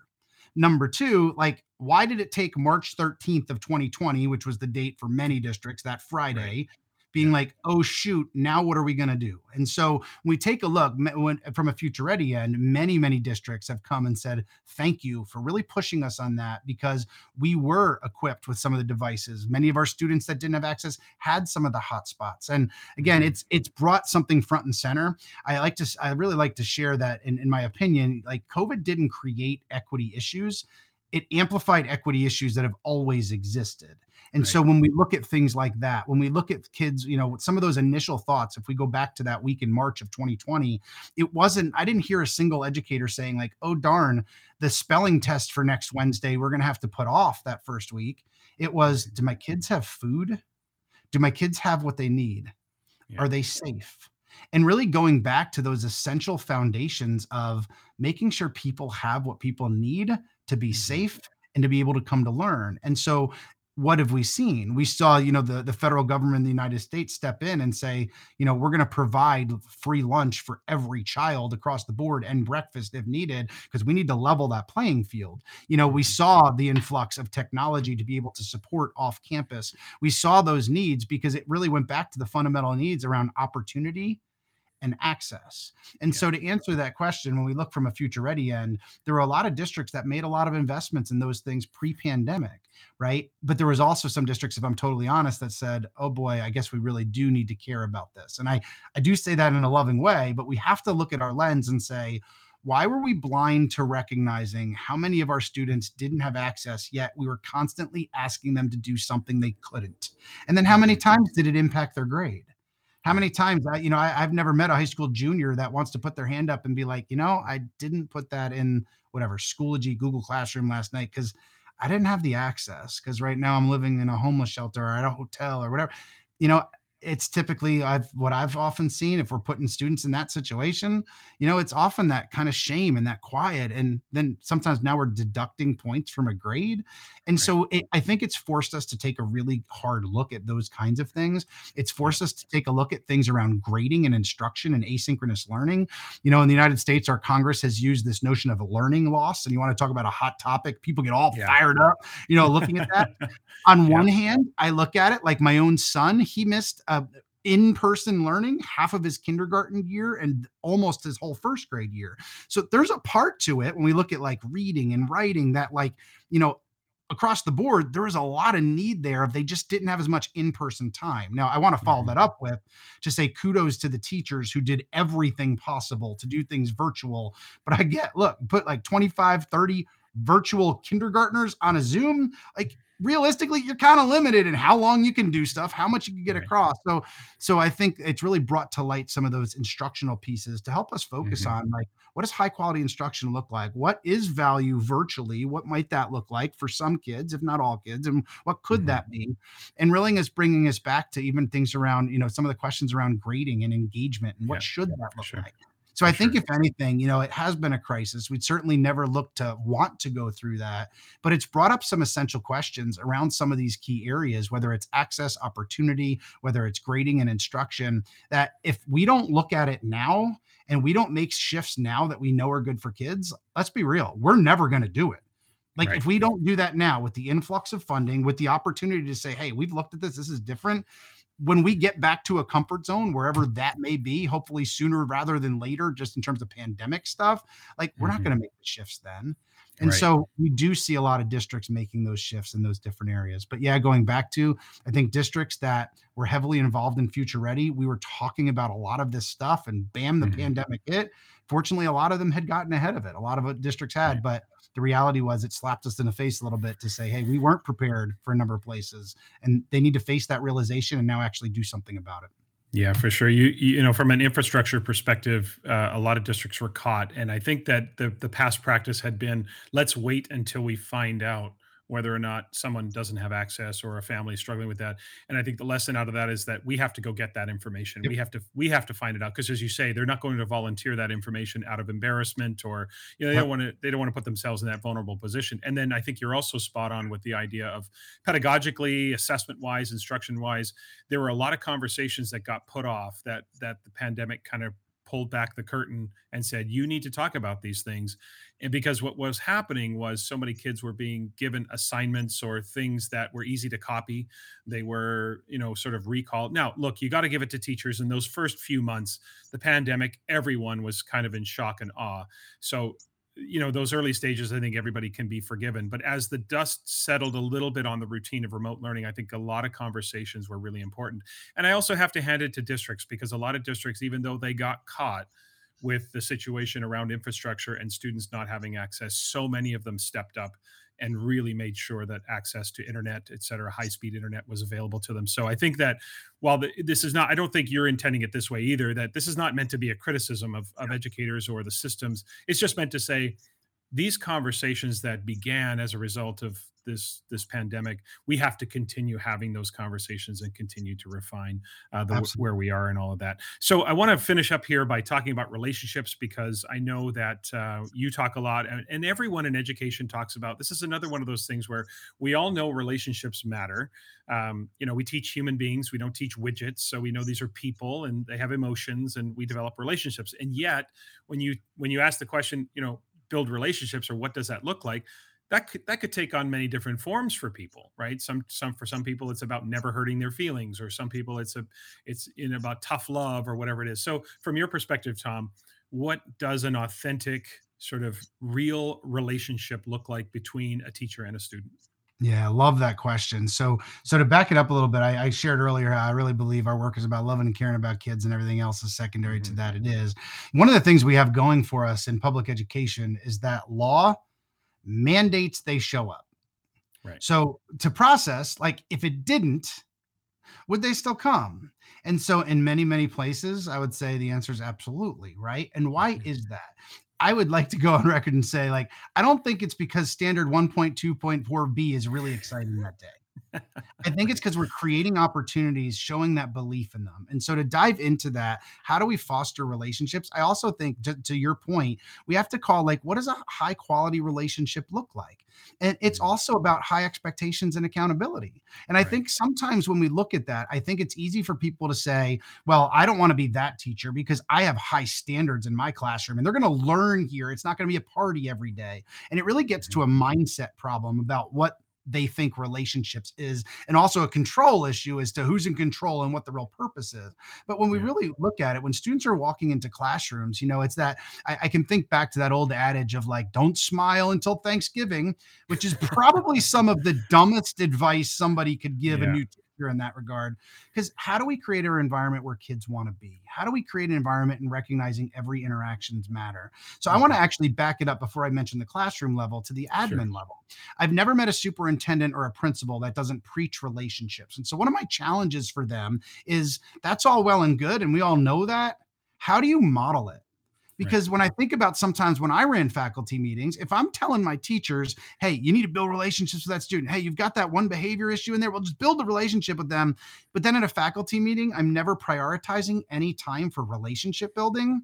Number two, like, why did it take March 13th of 2020, which was the date for many districts, that Friday, being like, oh shoot, now what are we going to do? And so when we take a look when, from a future ready end, many, many districts have come and said, thank you for really pushing us on that because we were equipped with some of the devices. Many of our students that didn't have access had some of the hotspots. And again, Mhm. it's it's brought something front and center. I like to I really like to share that in, in my opinion, like COVID didn't create equity issues. It amplified equity issues that have always existed. And Right. so when we look at things like that, when we look at kids, you know, some of those initial thoughts, if we go back to that week in March of 2020, it wasn't, I didn't hear a single educator saying, like, oh, darn, the spelling test for next Wednesday, we're going to have to put off that first week. It was, do my kids have food? Do my kids have what they need? Yeah. Are they safe? And really going back to those essential foundations of making sure people have what people need to be Mhm. safe and to be able to come to learn. And so what have we seen? We saw, you know, the, the federal government in the United States step in and say, you know, we're going to provide free lunch for every child across the board and breakfast if needed, because we need to level that playing field. You know, we Mhm. saw the influx of technology to be able to support off campus. We saw those needs because it really went back to the fundamental needs around opportunity and access. And Yeah. so to answer that question, when we look from a future ready end, there were a lot of districts that made a lot of investments in those things pre-pandemic, right? But there was also some districts, if I'm totally honest, that said, "Oh boy, I guess we really do need to care about this." And I I do say that in a loving way, but we have to look at our lens and say, why were we blind to recognizing how many of our students didn't have access yet we were constantly asking them to do something they couldn't and then how many Mhm. times did it impact their grade how many times I, you know, I, I've never met a high school junior that wants to put their hand up and be like, you know, I didn't put that in whatever Schoology Google Classroom last night because I didn't have the access. Because right now I'm living in a homeless shelter or at a hotel or whatever. You know, it's typically I've what I've often seen if we're putting students in that situation, you know, it's often that kind of shame and that quiet, and then sometimes now we're deducting points from a grade, and Right. so it, I think it's forced us to take a really hard look at those kinds of things it's forced us to take a look at things around grading and instruction and asynchronous learning. You know, in the United States, our Congress has used this notion of a learning loss. And you want to talk about a hot topic, people get all Yeah. fired up, you know, looking at that. On [LAUGHS] Yeah. one hand, I look at it like my own son, he missed uh, in person learning half of his kindergarten year and almost his whole first grade year. So there's a part to it when we look at like reading and writing that, like, you know, across the board, there was a lot of need there if they just didn't have as much in-person time. Now, I want to follow Mhm. that up with to say kudos to the teachers who did everything possible to do things virtual. But I get, look, put like 25, 30 virtual kindergartners on a Zoom, like realistically you're kind of limited in how long you can do stuff how much you can get Right. across so so i think it's really brought to light some of those instructional pieces to help us focus Mhm. on like what does high quality instruction look like what is value virtually what might that look like for some kids if not all kids and what could Mhm. that be and really is bringing us back to even things around you know some of the questions around grading and engagement and what Yeah, should that look sure. like so I think sure. if anything, you know, it has been a crisis. We'd certainly never look to want to go through that, but it's brought up some essential questions around some of these key areas, whether it's access, opportunity, whether it's grading and instruction, that if we don't look at it now and we don't make shifts now that we know are good for kids, let's be real, we're never going to do it. Like Right. if we don't do that now with the influx of funding, with the opportunity to say, "Hey, we've looked at this. This is different." When we get back to a comfort zone, wherever that may be, hopefully sooner rather than later, just in terms of pandemic stuff, like we're not Mhm. going to make the shifts then. And Right. so we do see a lot of districts making those shifts in those different areas. But yeah, going back to, I think districts that were heavily involved in Future Ready, we were talking about a lot of this stuff, and bam, the Mhm. pandemic hit. Fortunately, a lot of them had gotten ahead of it. A lot of it districts had, Right. but the reality was it slapped us in the face a little bit to say, hey, we weren't prepared for a number of places. And they need to face that realization and now actually do something about it. Yeah, for sure. You you know, from an infrastructure perspective, uh, a lot of districts were caught, and I think that the the past practice had been let's wait until we find out whether or not someone doesn't have access or a family is struggling with that. And I think the lesson out of that is that we have to go get that information. Yep. We have to we have to find it out because, as you say, they're not going to volunteer that information out of embarrassment or you know they don't want to they don't want to put themselves in that vulnerable position. And then I think you're also spot on with the idea of pedagogically, assessment wise, instruction wise there were a lot of conversations that got put off that that the pandemic kind of pulled back the curtain and said you need to talk about these things and because what was happening was so many kids were being given assignments or things that were easy to copy. They were you know sort of recalled. Now look you got to give it to teachers. In those first few months the pandemic everyone was kind of in shock and awe. So you know those early stages i think everybody can be forgiven but as the dust settled a little bit on the routine of remote learning i think a lot of conversations were really important. And i also have to hand it to districts because a lot of districts even though they got caught with the situation around infrastructure and students not having access so many of them stepped up and really made sure that access to internet et cetera high speed internet was available to them. So i think that while the, this is not i don't think you're intending it this way either that this is not meant to be a criticism of, of educators or the systems. It's just meant to say these conversations that began as a result of this this pandemic we have to continue having those conversations and continue to refine uh, the, where we are and all of that. So i want to finish up here by talking about relationships because i know that uh, you talk a lot and, and everyone in education talks about this is another one of those things where we all know relationships matter. Um, you know we teach human beings we don't teach widgets so we know these are people and they have emotions and we develop relationships. And yet when you when you ask the question you know build relationships or what does that look like that could that could take on many different forms for people right? Some some for some people it's about never hurting their feelings or some people it's a it's in about tough love or whatever it is. So from your perspective tom what does an authentic sort of real relationship look like between a teacher and a student Yeah, I love that question. So, so to back it up a little bit, I, I shared earlier how I really believe our work is about loving and caring about kids, and everything else is secondary to Mhm. that. It is one of the things we have going for us in public education is that law mandates they show up. Right. So to process, like if it didn't, would they still come? And so in many, many places, I would say the answer is absolutely, right? And why Mhm. is that? I would like to go on record and say, like, I don't think it's because standard 1.2.4b is really exciting that day. I think it's because we're creating opportunities, showing that belief in them. And so to dive into that, how do we foster relationships? I also think, to, to your point, we have to call like, what does a high quality relationship look like? And it's Mhm. also about high expectations and accountability. And I Right. think sometimes when we look at that, I think it's easy for people to say, well, I don't want to be that teacher because I have high standards in my classroom and they're going to learn here. It's not going to be a party every day. And it really gets to a mindset problem about what they think relationships is and also a control issue as to who's in control and what the real purpose is but when we Yeah. really look at it when students are walking into classrooms you know it's that I, I can think back to that old adage of like don't smile until thanksgiving which is probably some of the dumbest advice somebody could give a Yeah. new here in that regard. Because how do we create an environment where kids want to be? How do we create an environment and recognizing every interactions matter? So I want to mm-hmm. actually back it up before I mention the classroom level to the admin sure. level. I've never met a superintendent or a principal that doesn't preach relationships. And so one of my challenges for them is that's all well and good. And we all know that. How do you model it? Because right. when I think about sometimes when I ran faculty meetings, if I'm telling my teachers, hey, you need to build relationships with that student. Hey, you've got that one behavior issue in there. We'll just build a relationship with them. But then at a faculty meeting, I'm never prioritizing any time for relationship building.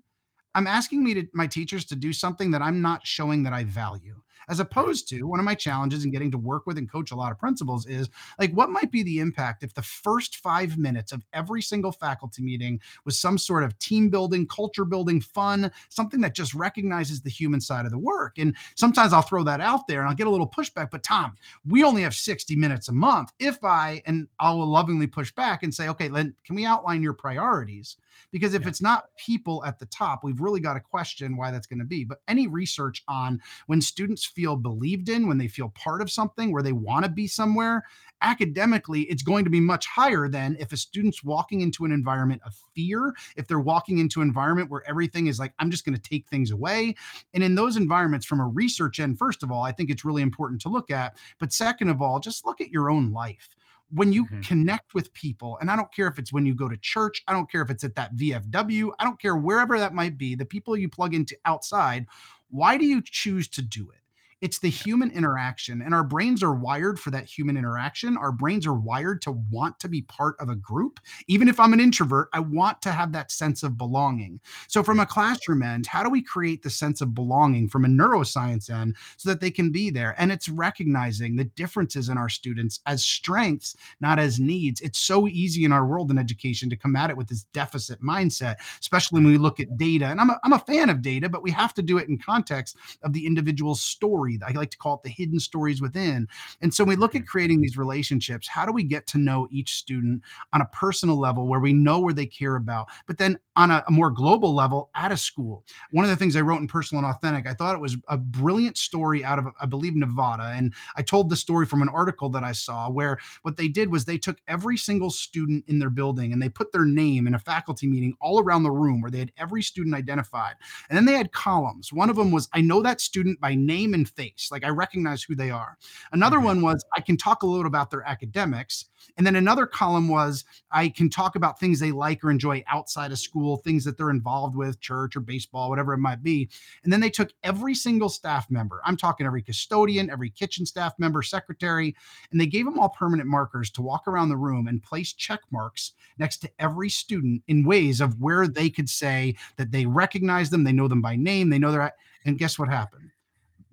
I'm asking me to my teachers to do something that I'm not showing that I value as opposed to one of my challenges in getting to work with and coach a lot of principals is like what might be the impact if the first five minutes of every single faculty meeting was some sort of team building culture building fun something that just recognizes the human side of the work? And sometimes i'll throw that out there and i'll get a little pushback but tom we only have 60 minutes a month. If i and i'll lovingly push back and say okay Len, can we outline your priorities because if yeah. it's not people at the top, we've really got to question why that's going to be. But any research on when students feel believed in, when they feel part of something, where they want to be somewhere, academically, it's going to be much higher than if a student's walking into an environment of fear, if they're walking into an environment where everything is like, I'm just going to take things away. And in those environments, from a research end, first of all, I think it's really important to look at. But second of all, just look at your own life when you mm-hmm. connect with people, and I don't care if it's when you go to church, I don't care if it's at that VFW, I don't care wherever that might be, the people you plug into outside, why do you choose to do it? It's the human interaction, and our brains are wired for that human interaction. Our brains are wired to want to be part of a group. Even if I'm an introvert, I want to have that sense of belonging. So, from a classroom end, how do we create the sense of belonging from a neuroscience end so that they can be there? And it's recognizing the differences in our students as strengths, not as needs. It's so easy in our world in education to come at it with this deficit mindset, especially when we look at data. And I'm a, I'm a fan of data, but we have to do it in context of the individual story story. I like to call it the hidden stories within. And so we look at creating these relationships. How do we get to know each student on a personal level where we know where they care about, but then on a, a more global level at a school? One of the things I wrote in Personal and Authentic, I thought it was a brilliant story out of, I believe, Nevada. And I told the story from an article that I saw where what they did was they took every single student in their building and they put their name in a faculty meeting all around the room where they had every student identified. And then they had columns. One of them was, I know that student by name and face face. Like I recognize who they are. Another mm-hmm. one was I can talk a little about their academics. And then another column was I can talk about things they like or enjoy outside of school, things that they're involved with, church or baseball, whatever it might be. And then they took every single staff member. I'm talking every custodian, every kitchen staff member, secretary, and they gave them all permanent markers to walk around the room and place check marks next to every student in ways of where they could say that they recognize them, they know them by name, they know their and guess what happened?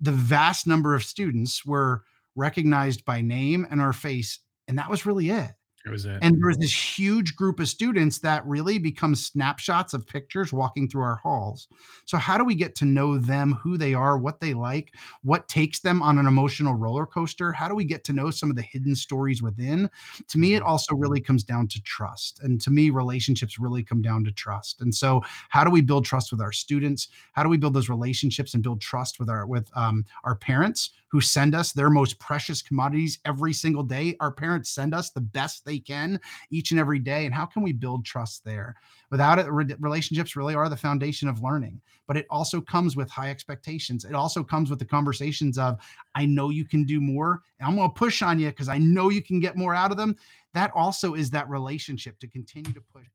The vast number of students were recognized by name and our face and that was really it it was it. And there was this huge group of students that really become snapshots of pictures walking through our halls. So, how do we get to know them, who they are, what they like, what takes them on an emotional roller coaster? How do we get to know some of the hidden stories within? To me, it mm-hmm. also really comes down to trust. And to me, relationships really come down to trust. And so, how do we build trust with our students? How do we build those relationships and build trust with our with um, our parents? Who send us their most precious commodities every single day. Our parents send us the best they can each and every day. And how can we build trust there? Without it, relationships really are the foundation of learning. But it also comes with high expectations. It also comes with the conversations of, I know you can do more. I'm going to push on you because I know you can get more out of them. That also is that relationship to continue to push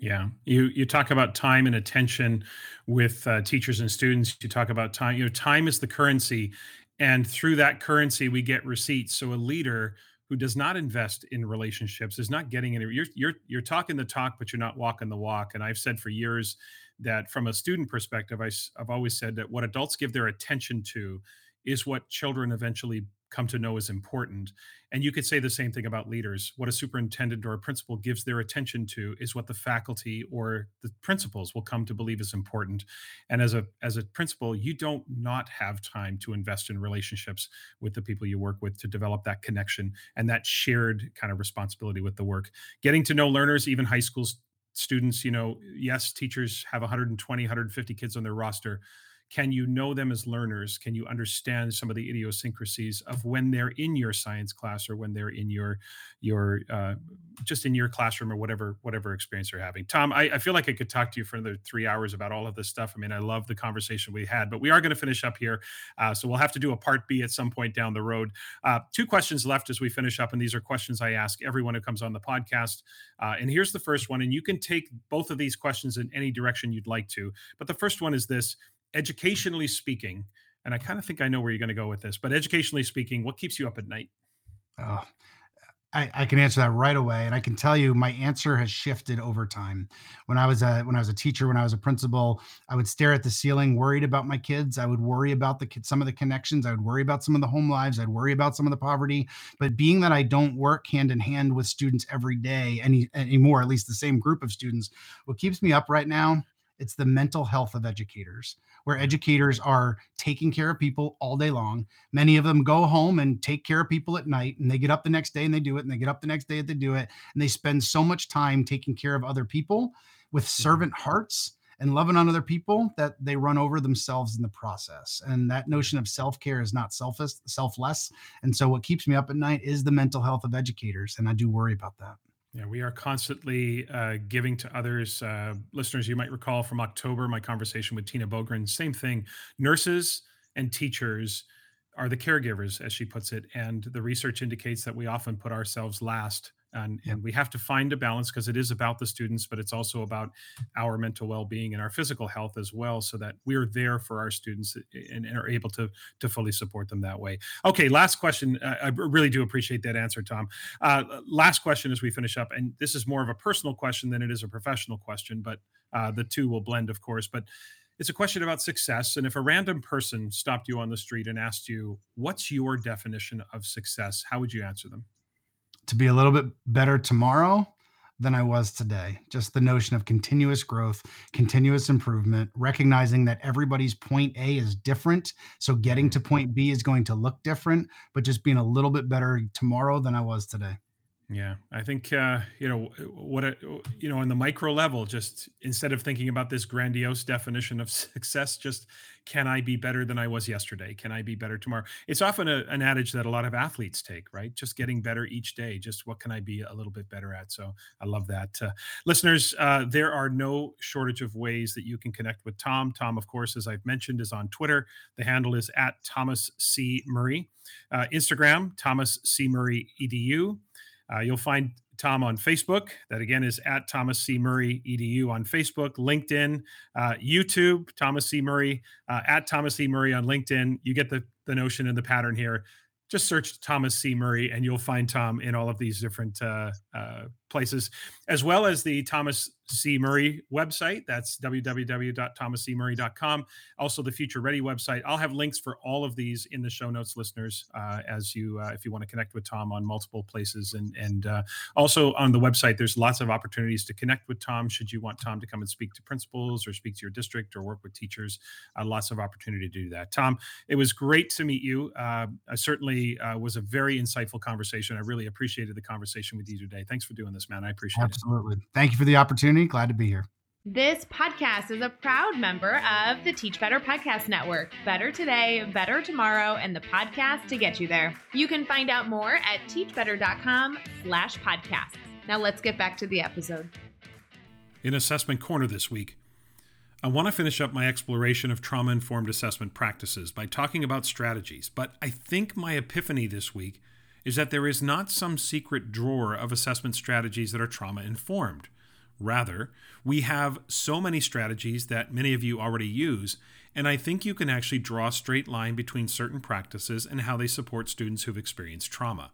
yeah, you you talk about time and attention with uh, teachers and students. You talk about time. You know, time is the currency, and through that currency, we get receipts. So a leader who does not invest in relationships is not getting any. You're you're you're talking the talk, but you're not walking the walk. And I've said for years that from a student perspective, I, I've always said that what adults give their attention to is what children eventually come to know is important. And you could say the same thing about leaders. What a superintendent or a principal gives their attention to is what the faculty or the principals will come to believe is important. And as a as a principal, you don't not have time to invest in relationships with the people you work with to develop that connection and that shared kind of responsibility with the work. Getting to know learners, even high school students, you know, yes, teachers have 120, 150 kids on their roster can you know them as learners? Can you understand some of the idiosyncrasies of when they're in your science class or when they're in your your uh, just in your classroom or whatever whatever experience you're having? Tom I, I feel like i could talk to you for another three hours about all of this stuff. I mean i love the conversation we had but we are going to finish up here uh, so we'll have to do a part b at some point down the road. Uh, two questions left as we finish up and these are questions i ask everyone who comes on the podcast. Uh, and here's the first one and you can take both of these questions in any direction you'd like to but the first one is this educationally speaking, and I kind of think I know where you're going to go with this, but educationally speaking, what keeps you up at night? Oh, I, I, can answer that right away, and I can tell you my answer has shifted over time. When I was a when I was a teacher, when I was a principal, I would stare at the ceiling, worried about my kids. I would worry about the some of the connections. I would worry about some of the home lives. I'd worry about some of the poverty. But being that I don't work hand in hand with students every day any anymore, at least the same group of students, what keeps me up right now it's the mental health of educators, where educators are taking care of people all day long. Many of them go home and take care of people at night, and they get up the next day and they do it, and they get up the next day and they do it. And they spend so much time taking care of other people with mm-hmm. servant hearts and loving on other people that they run over themselves in the process. And that notion of self care is not selfish, selfless. And so, what keeps me up at night is the mental health of educators. And I do worry about that. Yeah, we are constantly uh, giving to others. Uh, listeners, you might recall from October, my conversation with Tina Boogren, same thing. Nurses and teachers are the caregivers, as she puts it. And the research indicates that we often put ourselves last and, and we have to find a balance because it is about the students but it's also about our mental well-being and our physical health as well so that we're there for our students and, and are able to to fully support them that way okay last question uh, i really do appreciate that answer tom uh, last question as we finish up and this is more of a personal question than it is a professional question but uh, the two will blend of course but it's a question about success. And if a random person stopped you on the street and asked you, What's your definition of success? How would you answer them? To be a little bit better tomorrow than I was today. Just the notion of continuous growth, continuous improvement, recognizing that everybody's point A is different. So getting to mm-hmm. point B is going to look different, but just being a little bit better tomorrow than I was today. Yeah, I think uh, you know what a, you know on the micro level. Just instead of thinking about this grandiose definition of [LAUGHS] success, just can I be better than I was yesterday? Can I be better tomorrow? It's often a, an adage that a lot of athletes take, right? Just getting better each day. Just what can I be a little bit better at? So I love that, uh, listeners. Uh, there are no shortage of ways that you can connect with Tom. Tom, of course, as I've mentioned, is on Twitter. The handle is at Thomas C Murray. Uh, Instagram, Thomas C Murray Edu. Uh, you'll find Tom on Facebook. That again is at Thomas C. Murray EDU on Facebook, LinkedIn, uh, YouTube, Thomas C. Murray, uh, at Thomas C. Murray on LinkedIn. You get the, the notion and the pattern here. Just search Thomas C. Murray and you'll find Tom in all of these different uh, uh, places, as well as the Thomas C. Murray website. That's www.thomascmurray.com. Also, the Future Ready website. I'll have links for all of these in the show notes, listeners, uh, as you uh, if you want to connect with Tom on multiple places, and and uh, also on the website. There's lots of opportunities to connect with Tom. Should you want Tom to come and speak to principals or speak to your district or work with teachers, uh, lots of opportunity to do that. Tom, it was great to meet you. Uh, I certainly uh, was a very insightful conversation. I really appreciated the conversation with you today. Thanks for doing this, man. I appreciate Absolutely. it. Absolutely. Thank you for the opportunity. Glad to be here. This podcast is a proud member of the Teach Better Podcast Network. Better today, better tomorrow, and the podcast to get you there. You can find out more at teachbetter.com slash podcasts. Now let's get back to the episode. In Assessment Corner this week, I want to finish up my exploration of trauma informed assessment practices by talking about strategies, but I think my epiphany this week is that there is not some secret drawer of assessment strategies that are trauma informed. Rather, we have so many strategies that many of you already use, and I think you can actually draw a straight line between certain practices and how they support students who've experienced trauma.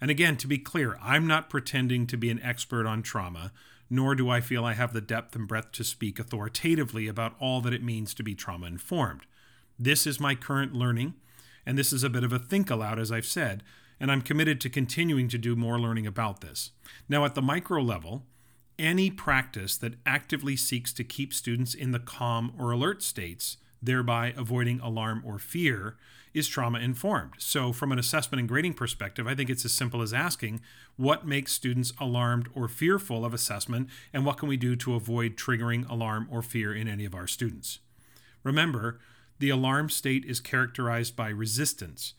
And again, to be clear, I'm not pretending to be an expert on trauma, nor do I feel I have the depth and breadth to speak authoritatively about all that it means to be trauma informed. This is my current learning, and this is a bit of a think aloud, as I've said, and I'm committed to continuing to do more learning about this. Now, at the micro level, any practice that actively seeks to keep students in the calm or alert states, thereby avoiding alarm or fear, is trauma informed. So, from an assessment and grading perspective, I think it's as simple as asking what makes students alarmed or fearful of assessment, and what can we do to avoid triggering alarm or fear in any of our students. Remember, The alarm state is characterized by resistance,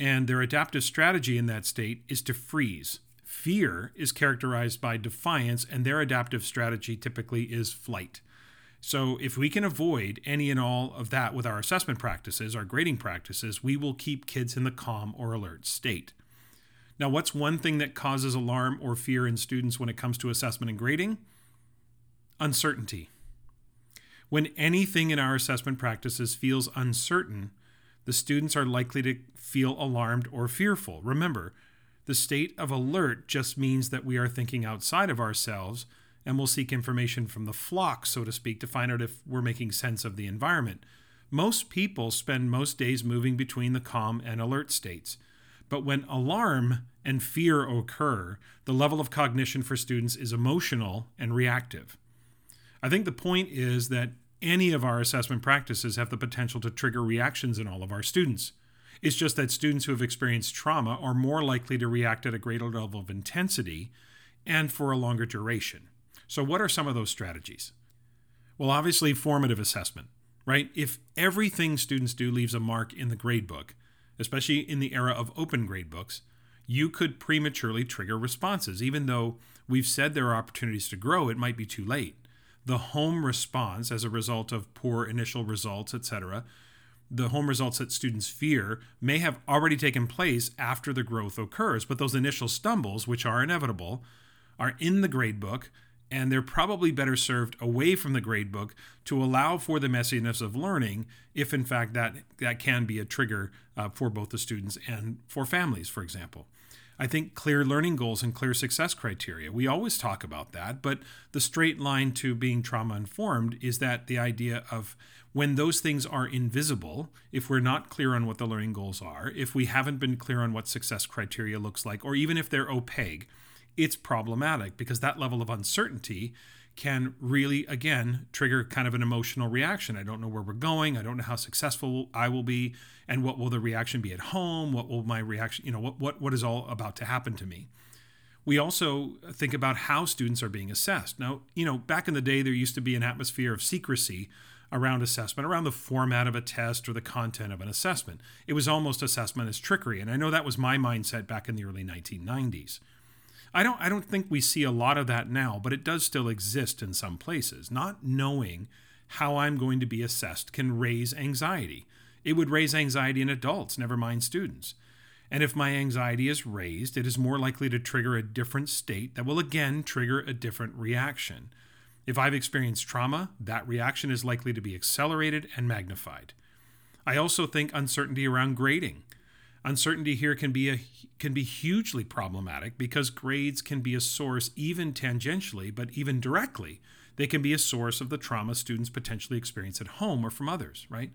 and their adaptive strategy in that state is to freeze. Fear is characterized by defiance, and their adaptive strategy typically is flight. So, if we can avoid any and all of that with our assessment practices, our grading practices, we will keep kids in the calm or alert state. Now, what's one thing that causes alarm or fear in students when it comes to assessment and grading? Uncertainty. When anything in our assessment practices feels uncertain, the students are likely to feel alarmed or fearful. Remember, the state of alert just means that we are thinking outside of ourselves and we'll seek information from the flock, so to speak, to find out if we're making sense of the environment. Most people spend most days moving between the calm and alert states. But when alarm and fear occur, the level of cognition for students is emotional and reactive. I think the point is that any of our assessment practices have the potential to trigger reactions in all of our students. It's just that students who have experienced trauma are more likely to react at a greater level of intensity and for a longer duration. So, what are some of those strategies? Well, obviously, formative assessment, right? If everything students do leaves a mark in the gradebook, especially in the era of open gradebooks, you could prematurely trigger responses. Even though we've said there are opportunities to grow, it might be too late. The home response, as a result of poor initial results, etc., the home results that students fear may have already taken place after the growth occurs, but those initial stumbles, which are inevitable, are in the gradebook and they're probably better served away from the gradebook to allow for the messiness of learning if in fact that that can be a trigger uh, for both the students and for families for example i think clear learning goals and clear success criteria. We always talk about that but the straight line to being trauma informed is that the idea of when those things are invisible, if we're not clear on what the learning goals are, if we haven't been clear on what success criteria looks like, or even if they're opaque, it's problematic because that level of uncertainty can really again trigger kind of an emotional reaction. I don't know where we're going. I don't know how successful i will be and what will the reaction be at home? What will my reaction you know what what, what is all about to happen to me? We also think about how students are being assessed. Now you know back in the day there used to be an atmosphere of secrecy around assessment around the format of a test or the content of an assessment. It was almost assessment as trickery and i know that was my mindset back in the early 1990s I don't I don't think we see a lot of that now, but it does still exist in some places. Not knowing how I'm going to be assessed can raise anxiety. It would raise anxiety in adults, never mind students. And if my anxiety is raised, it is more likely to trigger a different state that will again trigger a different reaction. If I've experienced trauma, that reaction is likely to be accelerated and magnified. I also think uncertainty around grading uncertainty here can be a can be hugely problematic because grades can be a source even tangentially but even directly they can be a source of the trauma students potentially experience at home or from others right?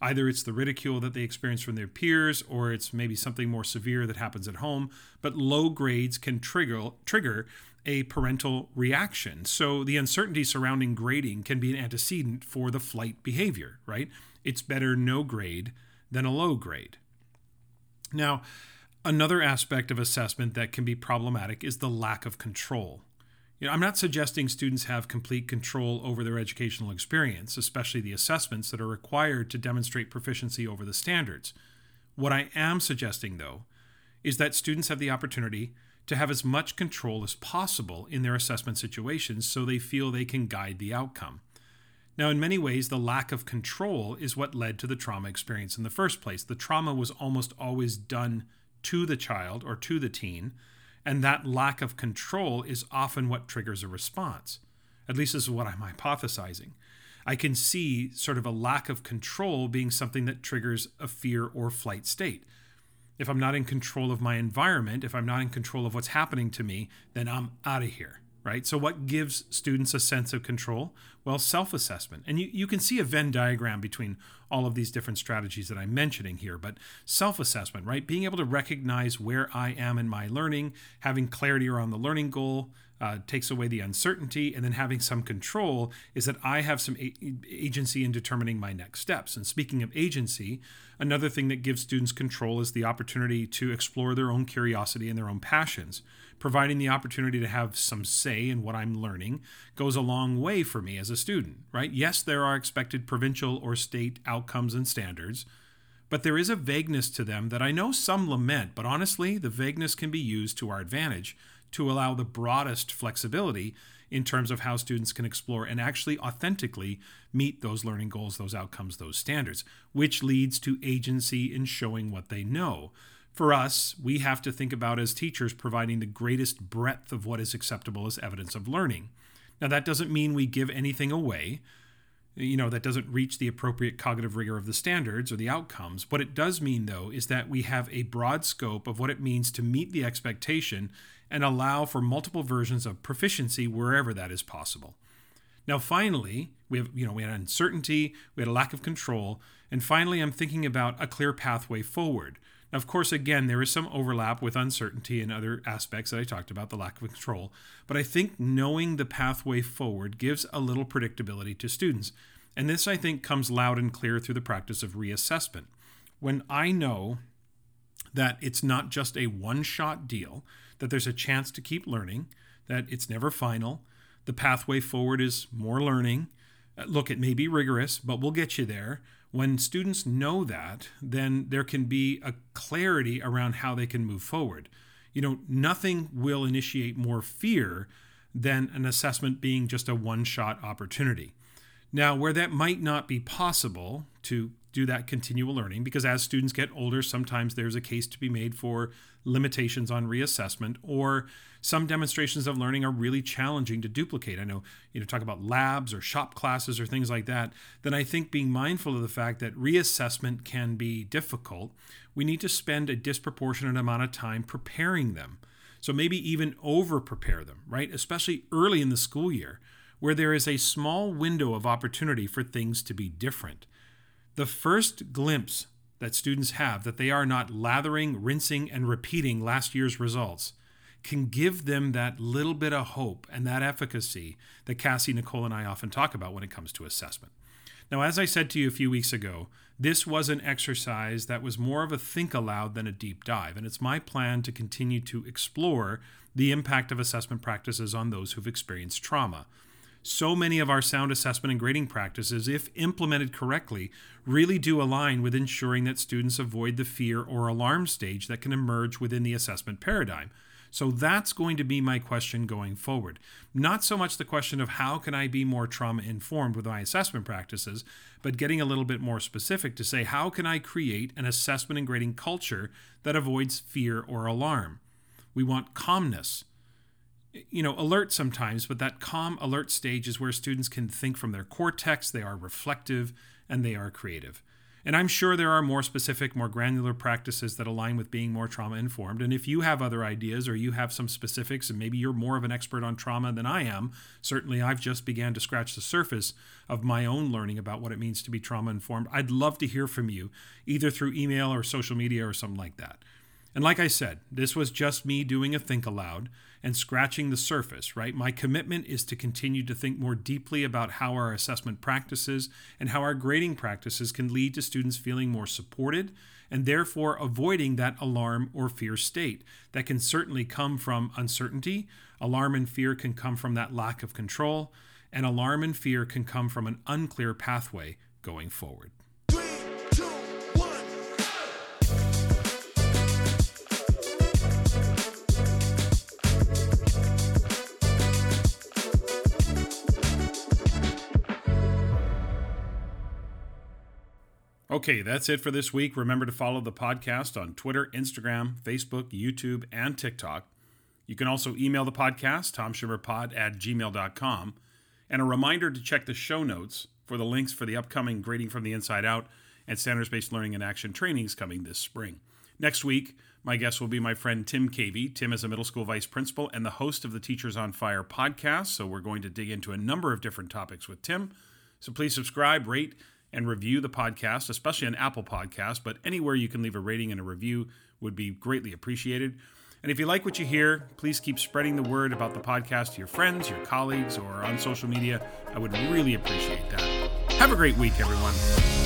Either it's the ridicule that they experience from their peers or it's maybe something more severe that happens at home but low grades can trigger trigger a parental reaction. So the uncertainty surrounding grading can be an antecedent for the flight behavior right? It's better no grade than a low grade now, another aspect of assessment that can be problematic is the lack of control. You know, I'm not suggesting students have complete control over their educational experience, especially the assessments that are required to demonstrate proficiency over the standards. What I am suggesting, though, is that students have the opportunity to have as much control as possible in their assessment situations so they feel they can guide the outcome. Now, in many ways, the lack of control is what led to the trauma experience in the first place. The trauma was almost always done to the child or to the teen, and that lack of control is often what triggers a response. At least, this is what I'm hypothesizing. I can see sort of a lack of control being something that triggers a fear or flight state. If I'm not in control of my environment, if I'm not in control of what's happening to me, then I'm out of here right? So, what gives students a sense of control? Well, self assessment. And you, you can see a Venn diagram between all of these different strategies that I'm mentioning here, but self assessment, right? Being able to recognize where I am in my learning, having clarity around the learning goal, uh, takes away the uncertainty, and then having some control is that I have some a- agency in determining my next steps. And speaking of agency, another thing that gives students control is the opportunity to explore their own curiosity and their own passions. Providing the opportunity to have some say in what I'm learning goes a long way for me as a student, right? Yes, there are expected provincial or state outcomes and standards, but there is a vagueness to them that I know some lament, but honestly, the vagueness can be used to our advantage to allow the broadest flexibility in terms of how students can explore and actually authentically meet those learning goals, those outcomes, those standards, which leads to agency in showing what they know. For us, we have to think about as teachers providing the greatest breadth of what is acceptable as evidence of learning. Now, that doesn't mean we give anything away. You know, that doesn't reach the appropriate cognitive rigor of the standards or the outcomes. What it does mean, though, is that we have a broad scope of what it means to meet the expectation and allow for multiple versions of proficiency wherever that is possible. Now, finally, we have, you know, we had uncertainty, we had a lack of control, and finally, I'm thinking about a clear pathway forward. Of course, again, there is some overlap with uncertainty and other aspects that I talked about, the lack of control, but I think knowing the pathway forward gives a little predictability to students. And this, I think, comes loud and clear through the practice of reassessment. When I know that it's not just a one shot deal, that there's a chance to keep learning, that it's never final. The pathway forward is more learning. Uh, look, it may be rigorous, but we'll get you there. When students know that, then there can be a clarity around how they can move forward. You know, nothing will initiate more fear than an assessment being just a one shot opportunity. Now, where that might not be possible to do that continual learning because as students get older, sometimes there's a case to be made for limitations on reassessment or some demonstrations of learning are really challenging to duplicate. I know, you know, talk about labs or shop classes or things like that. Then I think being mindful of the fact that reassessment can be difficult, we need to spend a disproportionate amount of time preparing them. So maybe even over prepare them, right? Especially early in the school year where there is a small window of opportunity for things to be different. The first glimpse that students have that they are not lathering, rinsing, and repeating last year's results can give them that little bit of hope and that efficacy that Cassie, Nicole, and I often talk about when it comes to assessment. Now, as I said to you a few weeks ago, this was an exercise that was more of a think aloud than a deep dive, and it's my plan to continue to explore the impact of assessment practices on those who've experienced trauma so many of our sound assessment and grading practices, if implemented correctly, really do align with ensuring that students avoid the fear or alarm stage that can emerge within the assessment paradigm. So that's going to be my question going forward. Not so much the question of how can I be more trauma informed with my assessment practices, but getting a little bit more specific to say how can I create an assessment and grading culture that avoids fear or alarm. We want calmness you know, alert sometimes, but that calm alert stage is where students can think from their cortex, they are reflective, and they are creative. And I'm sure there are more specific, more granular practices that align with being more trauma informed. And if you have other ideas or you have some specifics and maybe you're more of an expert on trauma than I am, certainly I've just began to scratch the surface of my own learning about what it means to be trauma informed. I'd love to hear from you either through email or social media or something like that. And like I said, this was just me doing a think aloud and scratching the surface, right? My commitment is to continue to think more deeply about how our assessment practices and how our grading practices can lead to students feeling more supported and therefore avoiding that alarm or fear state that can certainly come from uncertainty. Alarm and fear can come from that lack of control, and alarm and fear can come from an unclear pathway going forward. Okay, that's it for this week. Remember to follow the podcast on Twitter, Instagram, Facebook, YouTube, and TikTok. You can also email the podcast, tomschimmerpod at gmail.com. And a reminder to check the show notes for the links for the upcoming Grading from the Inside Out and Standards Based Learning and Action trainings coming this spring. Next week, my guest will be my friend Tim Cavey. Tim is a middle school vice principal and the host of the Teachers on Fire podcast. So we're going to dig into a number of different topics with Tim. So please subscribe, rate, and review the podcast, especially on Apple Podcasts, but anywhere you can leave a rating and a review would be greatly appreciated. And if you like what you hear, please keep spreading the word about the podcast to your friends, your colleagues, or on social media. I would really appreciate that. Have a great week, everyone.